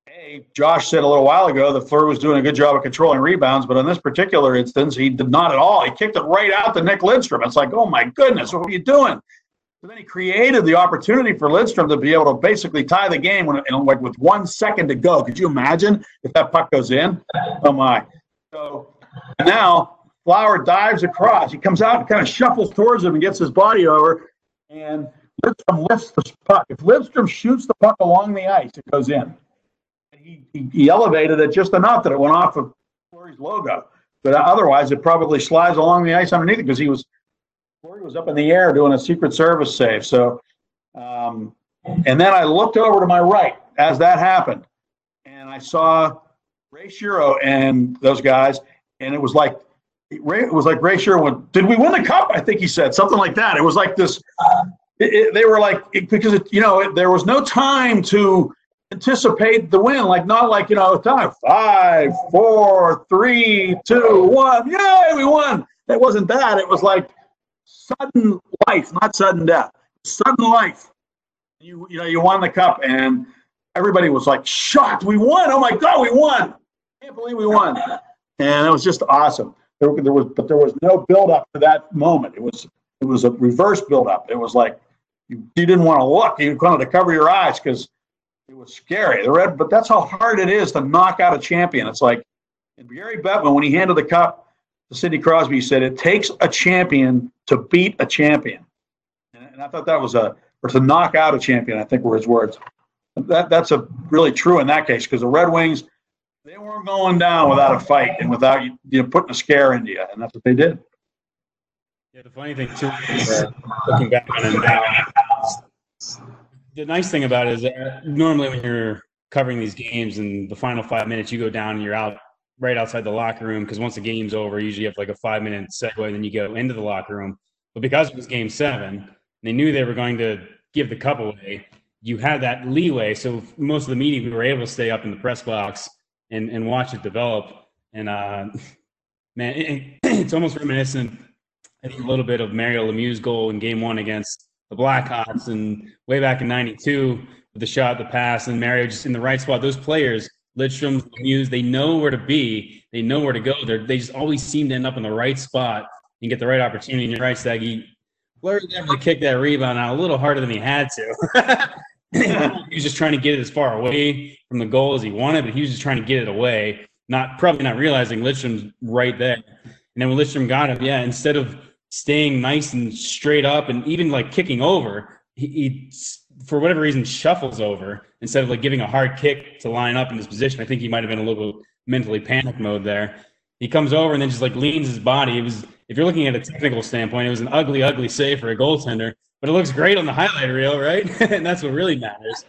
a Josh said a little while ago that Fleur was doing a good job of controlling rebounds, but in this particular instance, he did not at all. He kicked it right out to Nick Lidstrom. It's like, oh my goodness, what are you doing? So then he created the opportunity for Lidstrom to be able to basically tie the game when, like with one second to go. Could you imagine if that puck goes in? Oh my! So now Flower dives across. He comes out and kind of shuffles towards him and gets his body over. And lifts the puck. If Lidstrom shoots the puck along the ice, it goes in. He, he, he elevated it just enough that it went off of Fleury's logo. But otherwise, it probably slides along the ice underneath it because he was Fleury was up in the air doing a Secret Service save. So, um, and then I looked over to my right as that happened, and I saw Ray Shero and those guys, and it was like Ray, it was like Ray Sherwood. Did we win the cup? I think he said something like that. It was like this. It, it, they were like it, because it, you know there was no time to anticipate the win. Like not like you know time five, four, three, two, one. Yay, we won. It wasn't that. It was like sudden life, not sudden death. Sudden life. You you know you won the cup and everybody was like shocked. We won. Oh my god, we won. I can't believe we won. And it was just awesome. There, there was, but there was no build up to that moment. It was, it was a reverse build up. It was like you, you didn't want to look. You wanted to cover your eyes because it was scary. The red, but that's how hard it is to knock out a champion. It's like and Gary Bettman when he handed the cup Sidney Crosby, said it takes a champion to beat a champion, and, I thought that was a or to knock out a champion. I think were his words. That that's a really true in that case because the Red Wings they weren't going down without a fight and without you know putting a scare into you, and that's what they did. Yeah, the funny thing too is uh, looking back on it now. The nice thing about it is that normally when you're covering these games and the final five minutes, you go down and you're out right outside the locker room because once the game's over, usually you have like a five minute segue, then you go into the locker room. But because it was game seven, they knew they were going to give the cup away. You had that leeway, so most of the media we were able to stay up in the press box and and watch it develop. And uh, man, it, [CLEARS THROAT] it's almost reminiscent. I think a little bit of Mario Lemieux's goal in Game One against the Blackhawks, and way back in '92 with the shot, the pass, and Mario just in the right spot. Those players, Lidstrom, Lemieux, they know where to be. They know where to go. They they just always seem to end up in the right spot and get the right opportunity. And you're right, Staggy. Fleury definitely kicked that rebound out a little harder than he had to. [LAUGHS] he was just trying to get it as far away from the goal as he wanted, but he was just trying to get it away, not probably not realizing Lidstrom's right there. And then when Lidstrom got him, yeah, instead of staying nice and straight up and even like kicking over, he, he for whatever reason shuffles over instead of like giving a hard kick to line up in his position. I think he might have been a little mentally panic mode there. He comes over and then just like leans his body. It was, if you're looking at a technical standpoint, it was an ugly, ugly save for a goaltender but it looks great on the highlight reel, right? [LAUGHS] and that's what really matters.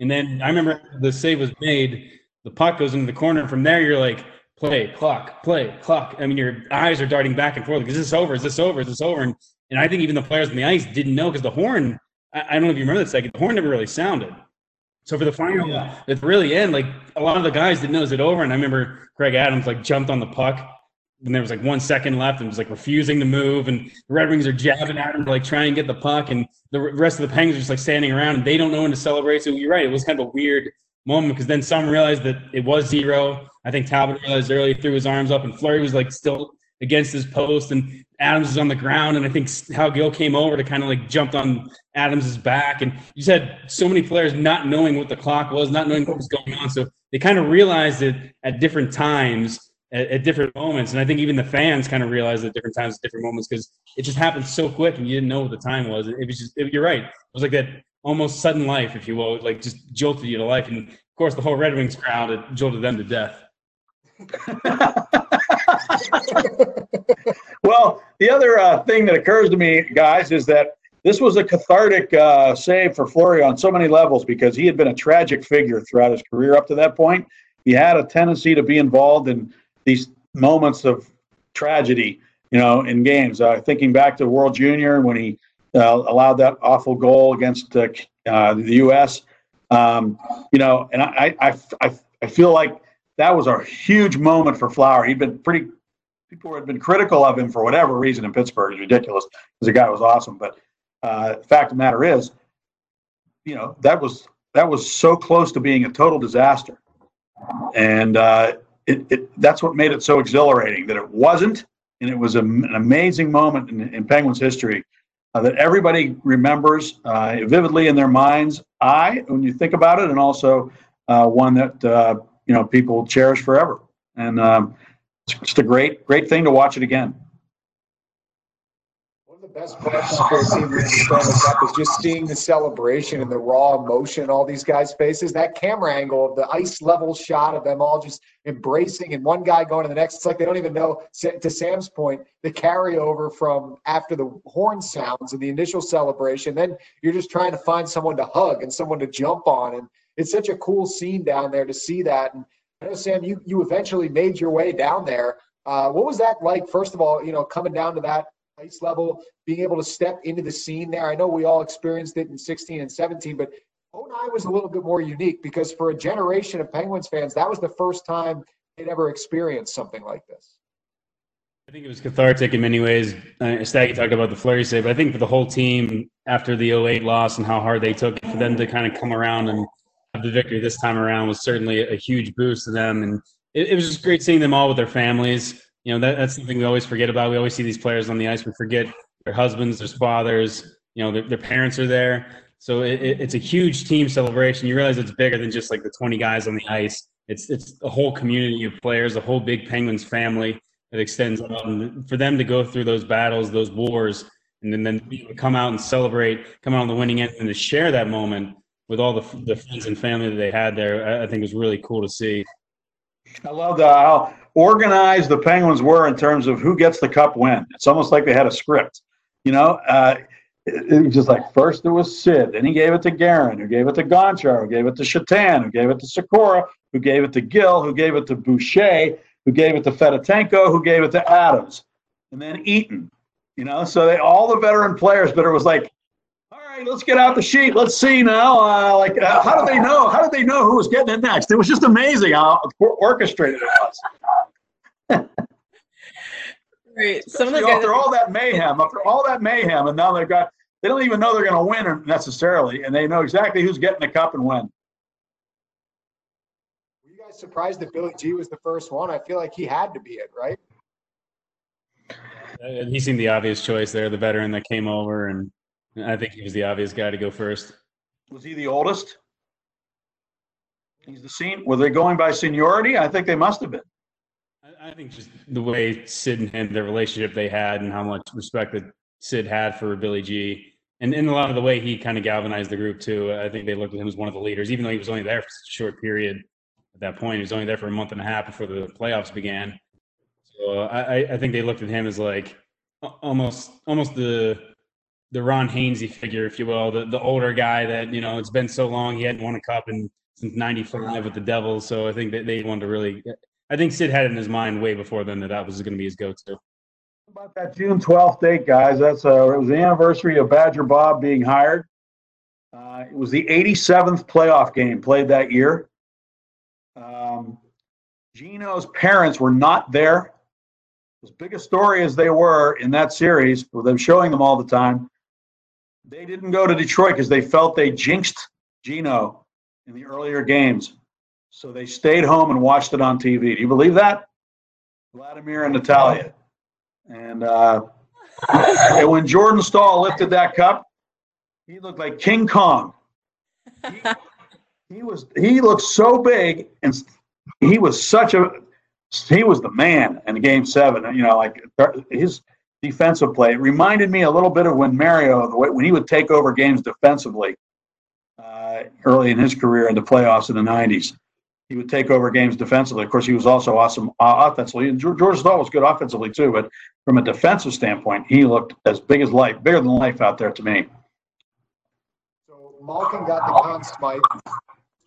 And then I remember the save was made, the puck goes into the corner, from there you're like, play, clock, play, clock. I mean, your eyes are darting back and forth. Is this over? Is this over? Is this over? And, and I think even the players on the ice didn't know because the horn, I, I, don't know if you remember that second, the horn never really sounded. So for the final, yeah. at the really end, like a lot of the guys didn't know it over. And I remember Craig Adams like jumped on the puck when there was like one second left and was like refusing to move and the Red Wings are jabbing at him to like try and get the puck and the rest of the Penguins are just like standing around and they don't know when to celebrate. So you're right, it was kind of a weird moment because then some realized that it was zero. I think Talbot realized early, threw his arms up, and Fleury was like still against his post, and Adams is on the ground, and I think Hal Gill came over to kind of like jumped on Adams's back, and you just had so many players not knowing what the clock was, not knowing what was going on, so they kind of realized it at different times. At, at different moments, and I think even the fans kind of realized at different times, at different moments, because it just happened so quick, and you didn't know what the time was. It was just, it, you're right. It was like that almost sudden life, if you will, like just jolted you to life. And of course, the whole Red Wings crowd it jolted them to death. [LAUGHS] [LAUGHS] well, the other uh, thing that occurs to me, guys, is that this was a cathartic uh, save for Fleury on so many levels because he had been a tragic figure throughout his career up to that point. He had a tendency to be involved in these moments of tragedy, you know, in games. Uh, thinking back to World Junior when he uh, allowed that awful goal against uh, uh, the U.S. Um, you know, and I, I, I, I feel like that was a huge moment for Flower. He'd been pretty people had been critical of him for whatever reason in Pittsburgh. is ridiculous because the guy was awesome. But uh, fact of the matter is, you know, that was that was so close to being a total disaster, and uh, it, it that's what made it so exhilarating that it wasn't, and it was a, an amazing moment in, in Penguins history uh, that everybody remembers uh, vividly in their minds. I, when you think about it, and also uh, one that uh, you know people cherish forever. And um, it's just a great, great thing to watch it again. One of the best parts of the team is just seeing the celebration and the raw emotion all these guys' faces. That camera angle of the ice level shot of them all just embracing and one guy going to the next. It's like they don't even know. To Sam's point, the carryover from after the horn sounds and the initial celebration, then you're just trying to find someone to hug and someone to jump on. And it's such a cool scene down there to see that. And I know, Sam, you, you eventually made your way down there. Uh, what was that like, first of all, you know, coming down to that ice level, being able to step into the scene there? I know we all experienced it in 16 and 17, but 09 was a little bit more unique because for a generation of Penguins fans, that was the first time they'd ever experienced something like this. I think it was cathartic in many ways. Uh, Staggy talked about the Fleury save. I think for the whole team after the 08 loss and how hard they took it, for them to kind of come around and the victory this time around was certainly a huge boost to them. And it, it was just great seeing them all with their families. You know, that, that's something we always forget about. We always see these players on the ice. We forget their husbands, their fathers, you know, their, their parents are there. So it, it, it's a huge team celebration. You realize it's bigger than just like the 20 guys on the ice. It's, it's a whole community of players, a whole big Penguins family that extends. And for them to go through those battles, those wars, and then, then come out and celebrate, come out on the winning end, and to share that moment with all the, the friends and family that they had there, I think it was really cool to see. I love how organized the Penguins were in terms of who gets the cup when. It's almost like they had a script. You know, uh, it, was just like first it was Sid, then he gave it to Guerin, who gave it to Gonchar, who gave it to Satan, who gave it to Sykora, who gave it to Gill, who gave it to Boucher, who gave it to Fedotenko, who gave it to Adams, and then Eaton. You know, so they all the veteran players, but it was like right, let's get out the sheet. Let's see now. Uh, like, uh, how did they know? How did they know who was getting it next? It was just amazing how orchestrated it was. [LAUGHS] Right. Some of those after all that [LAUGHS] mayhem, after all that mayhem, and now they've got they don't even know they're going to win necessarily, and they know exactly who's getting the cup and when. Were you guys surprised that Billy G was the first one? I feel like he had to be it, right? He seemed the obvious choice there, the veteran that came over, and I think he was the obvious guy to go first. Was he the oldest? He's the scene. Were they going by seniority? I think they must have been. I, I think just the way Sid and him, the relationship they had, and how much respect that Sid had for Billy G, and in a lot of the way he kind of galvanized the group too. I think they looked at him as one of the leaders, even though he was only there for such a short period. At that point, he was only there for a month and a half before the playoffs began. So uh, I, I think they looked at him as like almost almost the the Ron Hainsey figure, if you will, the, the older guy that, you know, it's been so long. He hadn't won a cup in, since 95 with the Devils. So I think that they wanted to really, I think Sid had it in his mind way before then that that was going to be his go to. About that June 12th date, guys, that's uh, it was the anniversary of Badger Bob being hired. Uh, it was the 87th playoff game played that year. Um, Geno's parents were not there. As big a story as they were in that series, with them showing them all the time, they didn't go to Detroit because they felt they jinxed Geno in the earlier games. So they stayed home and watched it on TV. Do you believe that? Vladimir and Natalia. And, uh, and when Jordan Staal lifted that cup, he looked like King Kong. He, he was he looked so big and he was such a he was the man in game seven. You know, like his defensive play it reminded me a little bit of when Mario when he would take over games defensively uh, early in his career in the playoffs in the '90s. He would take over games defensively. Of course, he was also awesome uh, offensively, and Jordan Staal was good offensively too. But from a defensive standpoint, he looked as big as life, bigger than life out there to me. So Malkin got the Conn Smythe.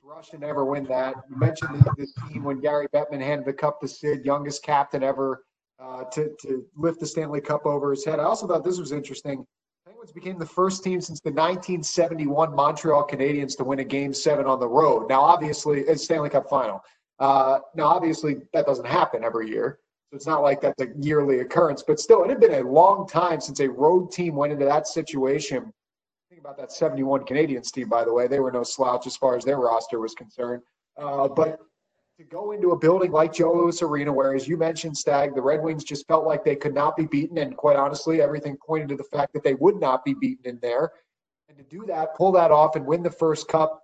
Russia never win that. You mentioned the, the, team when Gary Bettman handed the cup to Sid, youngest captain ever uh, to, to lift the Stanley Cup over his head. I also thought this was interesting. Penguins became the first team since the 1971 Montreal Canadiens to win a Game Seven on the road. Now, obviously, it's Stanley Cup final. Uh, now, obviously, that doesn't happen every year, so it's not like that's a yearly occurrence. But still, it had been a long time since a road team went into that situation. Think about that 71 Canadiens team, by the way. They were no slouch as far as their roster was concerned. Uh, but to go into a building like Joe Louis Arena, where, as you mentioned, Stag, the Red Wings just felt like they could not be beaten. And quite honestly, everything pointed to the fact that they would not be beaten in there. And to do that, pull that off, and win the first cup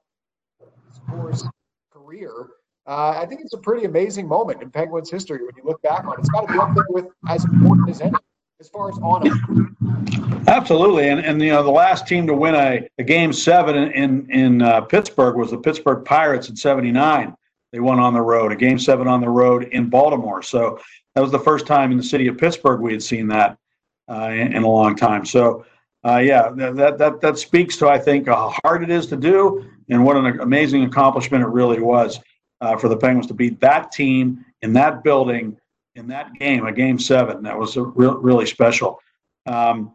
of his career, uh, I think it's a pretty amazing moment in Penguins history when you look back on it. It's got to be up there with as important as any, as far as honor. Absolutely, and and you know the last team to win a, a game seven in in, uh, Pittsburgh was the Pittsburgh Pirates in '79. They won on the road, a game seven on the road in Baltimore. So that was the first time in the city of Pittsburgh we had seen that uh, in, in, a long time. So uh, yeah, that that that speaks to I think how hard it is to do and what an amazing accomplishment it really was uh, for the Penguins to beat that team in that building in that game, a game seven. That was re- really special. Um,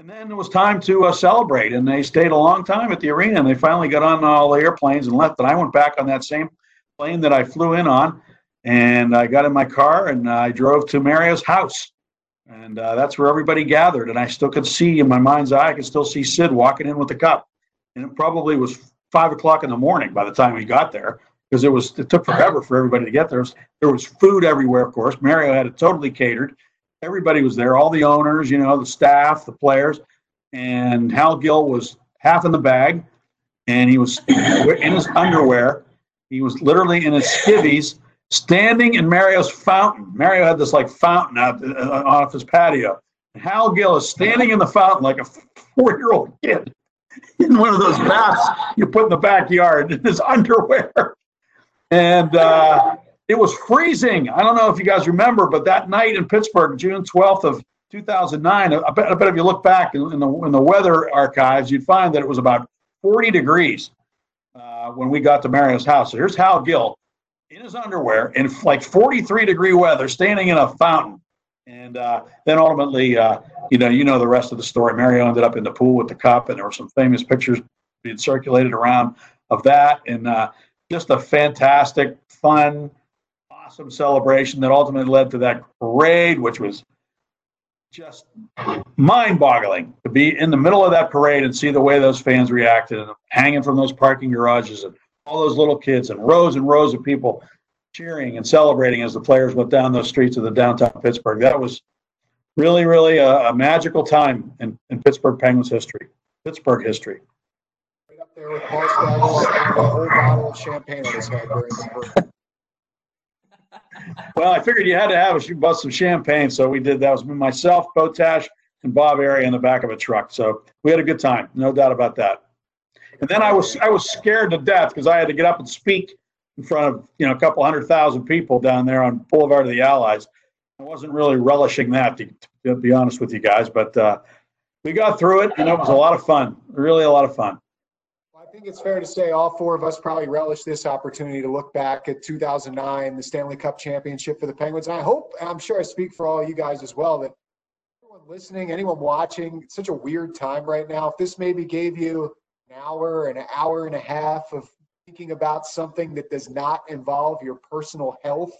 and then it was time to uh, celebrate, and they stayed a long time at the arena. And they finally got on all the airplanes and left. And I went back on that same plane that I flew in on, and I got in my car and I drove to Mario's house, and uh, that's where everybody gathered. And I still could see in my mind's eye, I could still see Sid walking in with the cup, and it probably was five o'clock in the morning by the time we got there because it was it took forever for everybody to get there. There was food everywhere, of course. Mario had it totally catered. Everybody was there, all the owners, you know, the staff, the players, and Hal Gill was half in the bag, and he was [COUGHS] in his underwear he was literally in his skivvies, standing in Mario's fountain. Mario had this like fountain out uh, off his patio. Hal Gill is standing in the fountain like a four-year-old kid in one of those baths you put in the backyard in his underwear. And uh, it was freezing. I don't know if you guys remember, but that night in Pittsburgh, June 12th of 2009, I bet, I bet if you look back in, in, the, in the weather archives, you'd find that it was about 40 degrees uh, when we got to Mario's house. So here's Hal Gill in his underwear in like 43 degree weather, standing in a fountain. And uh, then ultimately, uh, you know, you know the rest of the story. Mario ended up in the pool with the cup, and there were some famous pictures being circulated around of that, and uh, just a fantastic, fun, awesome celebration that ultimately led to that parade, which was just mind-boggling to be in the middle of that parade and see the way those fans reacted and hanging from those parking garages and all those little kids and rows and rows of people cheering and celebrating as the players went down those streets of the downtown Pittsburgh. That was really, really a, a magical time in, in Pittsburgh Penguins history, Pittsburgh history. Right up there with Paul Stagel, a whole bottle of champagne on his head during the well, I figured you had to have a bust some champagne, so we did that. Was myself, Botash, and Bob Errey in the back of a truck. So we had a good time, no doubt about that. And then I was I was scared to death because I had to get up and speak in front of you know a couple hundred thousand people down there on Boulevard of the Allies. I wasn't really relishing that, to, to be honest with you guys, but uh, we got through it, and it was a lot of fun. Really, a lot of fun. I think it's fair to say all four of us probably relish this opportunity to look back at 2009, the Stanley Cup championship for the Penguins. And I hope, I'm sure I speak for all you guys as well, that anyone listening, anyone watching, it's such a weird time right now. If this maybe gave you an hour, an hour and a half of thinking about something that does not involve your personal health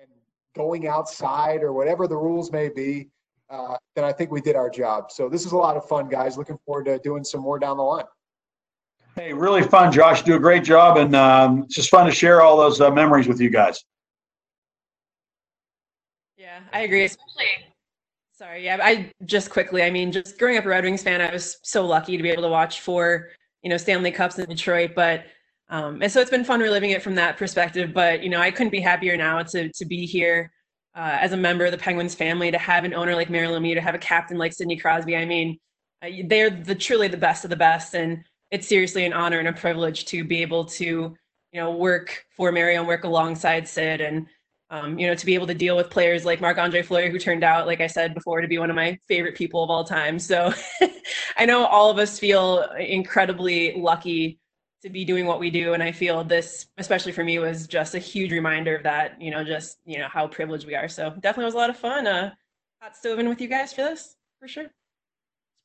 and going outside or whatever the rules may be, uh, then I think we did our job. So this is a lot of fun, guys. Looking forward to doing some more down the line. Hey, really fun, Josh. Do a great job, and um, it's just fun to share all those uh, memories with you guys. Yeah, I agree. Especially Sorry, yeah, I just quickly. I mean, just growing up a Red Wings fan, I was so lucky to be able to watch four, you know, Stanley Cups in Detroit. But um, and so it's been fun reliving it from that perspective. But you know, I couldn't be happier now to to be here uh, as a member of the Penguins family, to have an owner like Mario Lemieux, to have a captain like Sidney Crosby. I mean, they're the truly the best of the best, and it's seriously an honor and a privilege to be able to, you know, work for Mario and work alongside Sid and um, you know, to be able to deal with players like Marc Andre Fleury, who turned out, like I said before, to be one of my favorite people of all time. So [LAUGHS] I know all of us feel incredibly lucky to be doing what we do. And I feel this, especially for me, was just a huge reminder of that, you know, just, you know, how privileged we are. So definitely was a lot of fun. Uh, hot stoving with you guys for this, for sure.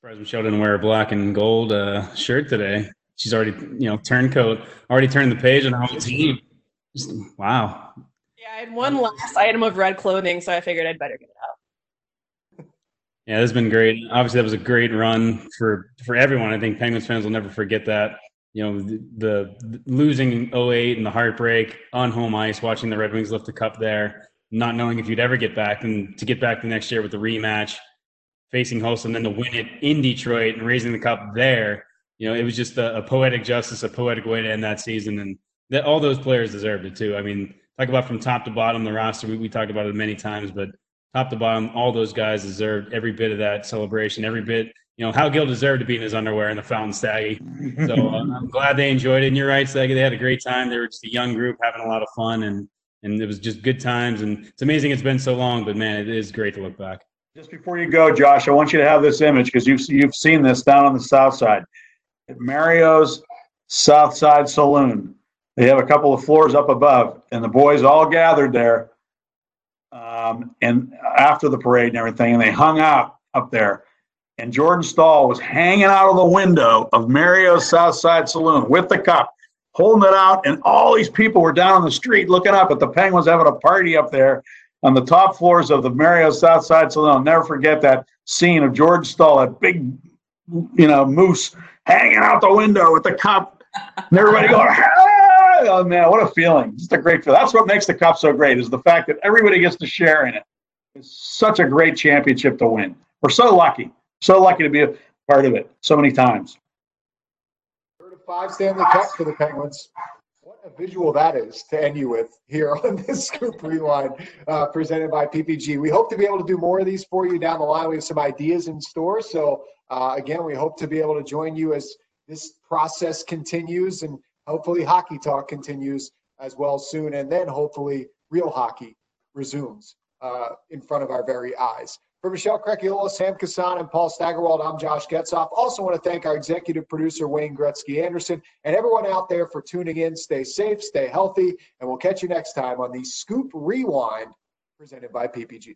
Surprised Michelle didn't wear a black and gold uh, shirt today. She's already, you know, turncoat, already turned the page on her whole team. Just, wow. Yeah, I had one last item of red clothing, so I figured I'd better get it out. Yeah, this has been great. Obviously, that was a great run for for everyone. I think Penguins fans will never forget that. You know, the, the losing 08 and the heartbreak on home ice, watching the Red Wings lift the cup there, not knowing if you'd ever get back, and to get back the next year with the rematch, facing and then to win it in Detroit and raising the cup there. You know, it was just a, a poetic justice, a poetic way to end that season, and that all those players deserved it too. I mean, talk about from top to bottom the roster. We, we talked about it many times, but top to bottom, all those guys deserved every bit of that celebration, every bit. You know, Hal Gill deserved to be in his underwear in the Fountain Staggy. So uh, [LAUGHS] I'm glad they enjoyed it. And you're right, Staggy. They had a great time. They were just a young group having a lot of fun, and and it was just good times. And it's amazing it's been so long, but man, it is great to look back. Just before you go, Josh, I want you to have this image because you've you've seen this down on the south side at Mario's South Side Saloon. They have a couple of floors up above, and the boys all gathered there. Um, and after the parade and everything, and they hung out up there. And Jordan Staal was hanging out of the window of Mario's South Side Saloon with the cup, holding it out. And all these people were down on the street looking up at the Penguins having a party up there on the top floors of the Mario South Side Saloon. I'll never forget that scene of Jordan Staal, that big, you know, moose hanging out the window with the cup, and everybody going, oh man, what a feeling! Just a great feeling. That's what makes the cup so great is the fact that everybody gets to share in it. It's such a great championship to win. We're so lucky, so lucky to be a part of it so many times. Five Stanley Cups for the Penguins. A visual that is to end you with here on [LAUGHS] this Scoop Rewind uh, presented by PPG. We hope to be able to do more of these for you down the line. We have some ideas in store. So, uh, again, we hope to be able to join you as this process continues and hopefully hockey talk continues as well soon, and then hopefully real hockey resumes uh, in front of our very eyes. For Michelle Crechiolo, Sam Kasan, and Paul Steigerwald, I'm Josh Getzoff. Also want to thank our executive producer, Wayne Gretzky Anderson, and everyone out there for tuning in. Stay safe, stay healthy, and we'll catch you next time on the Scoop Rewind presented by PPG.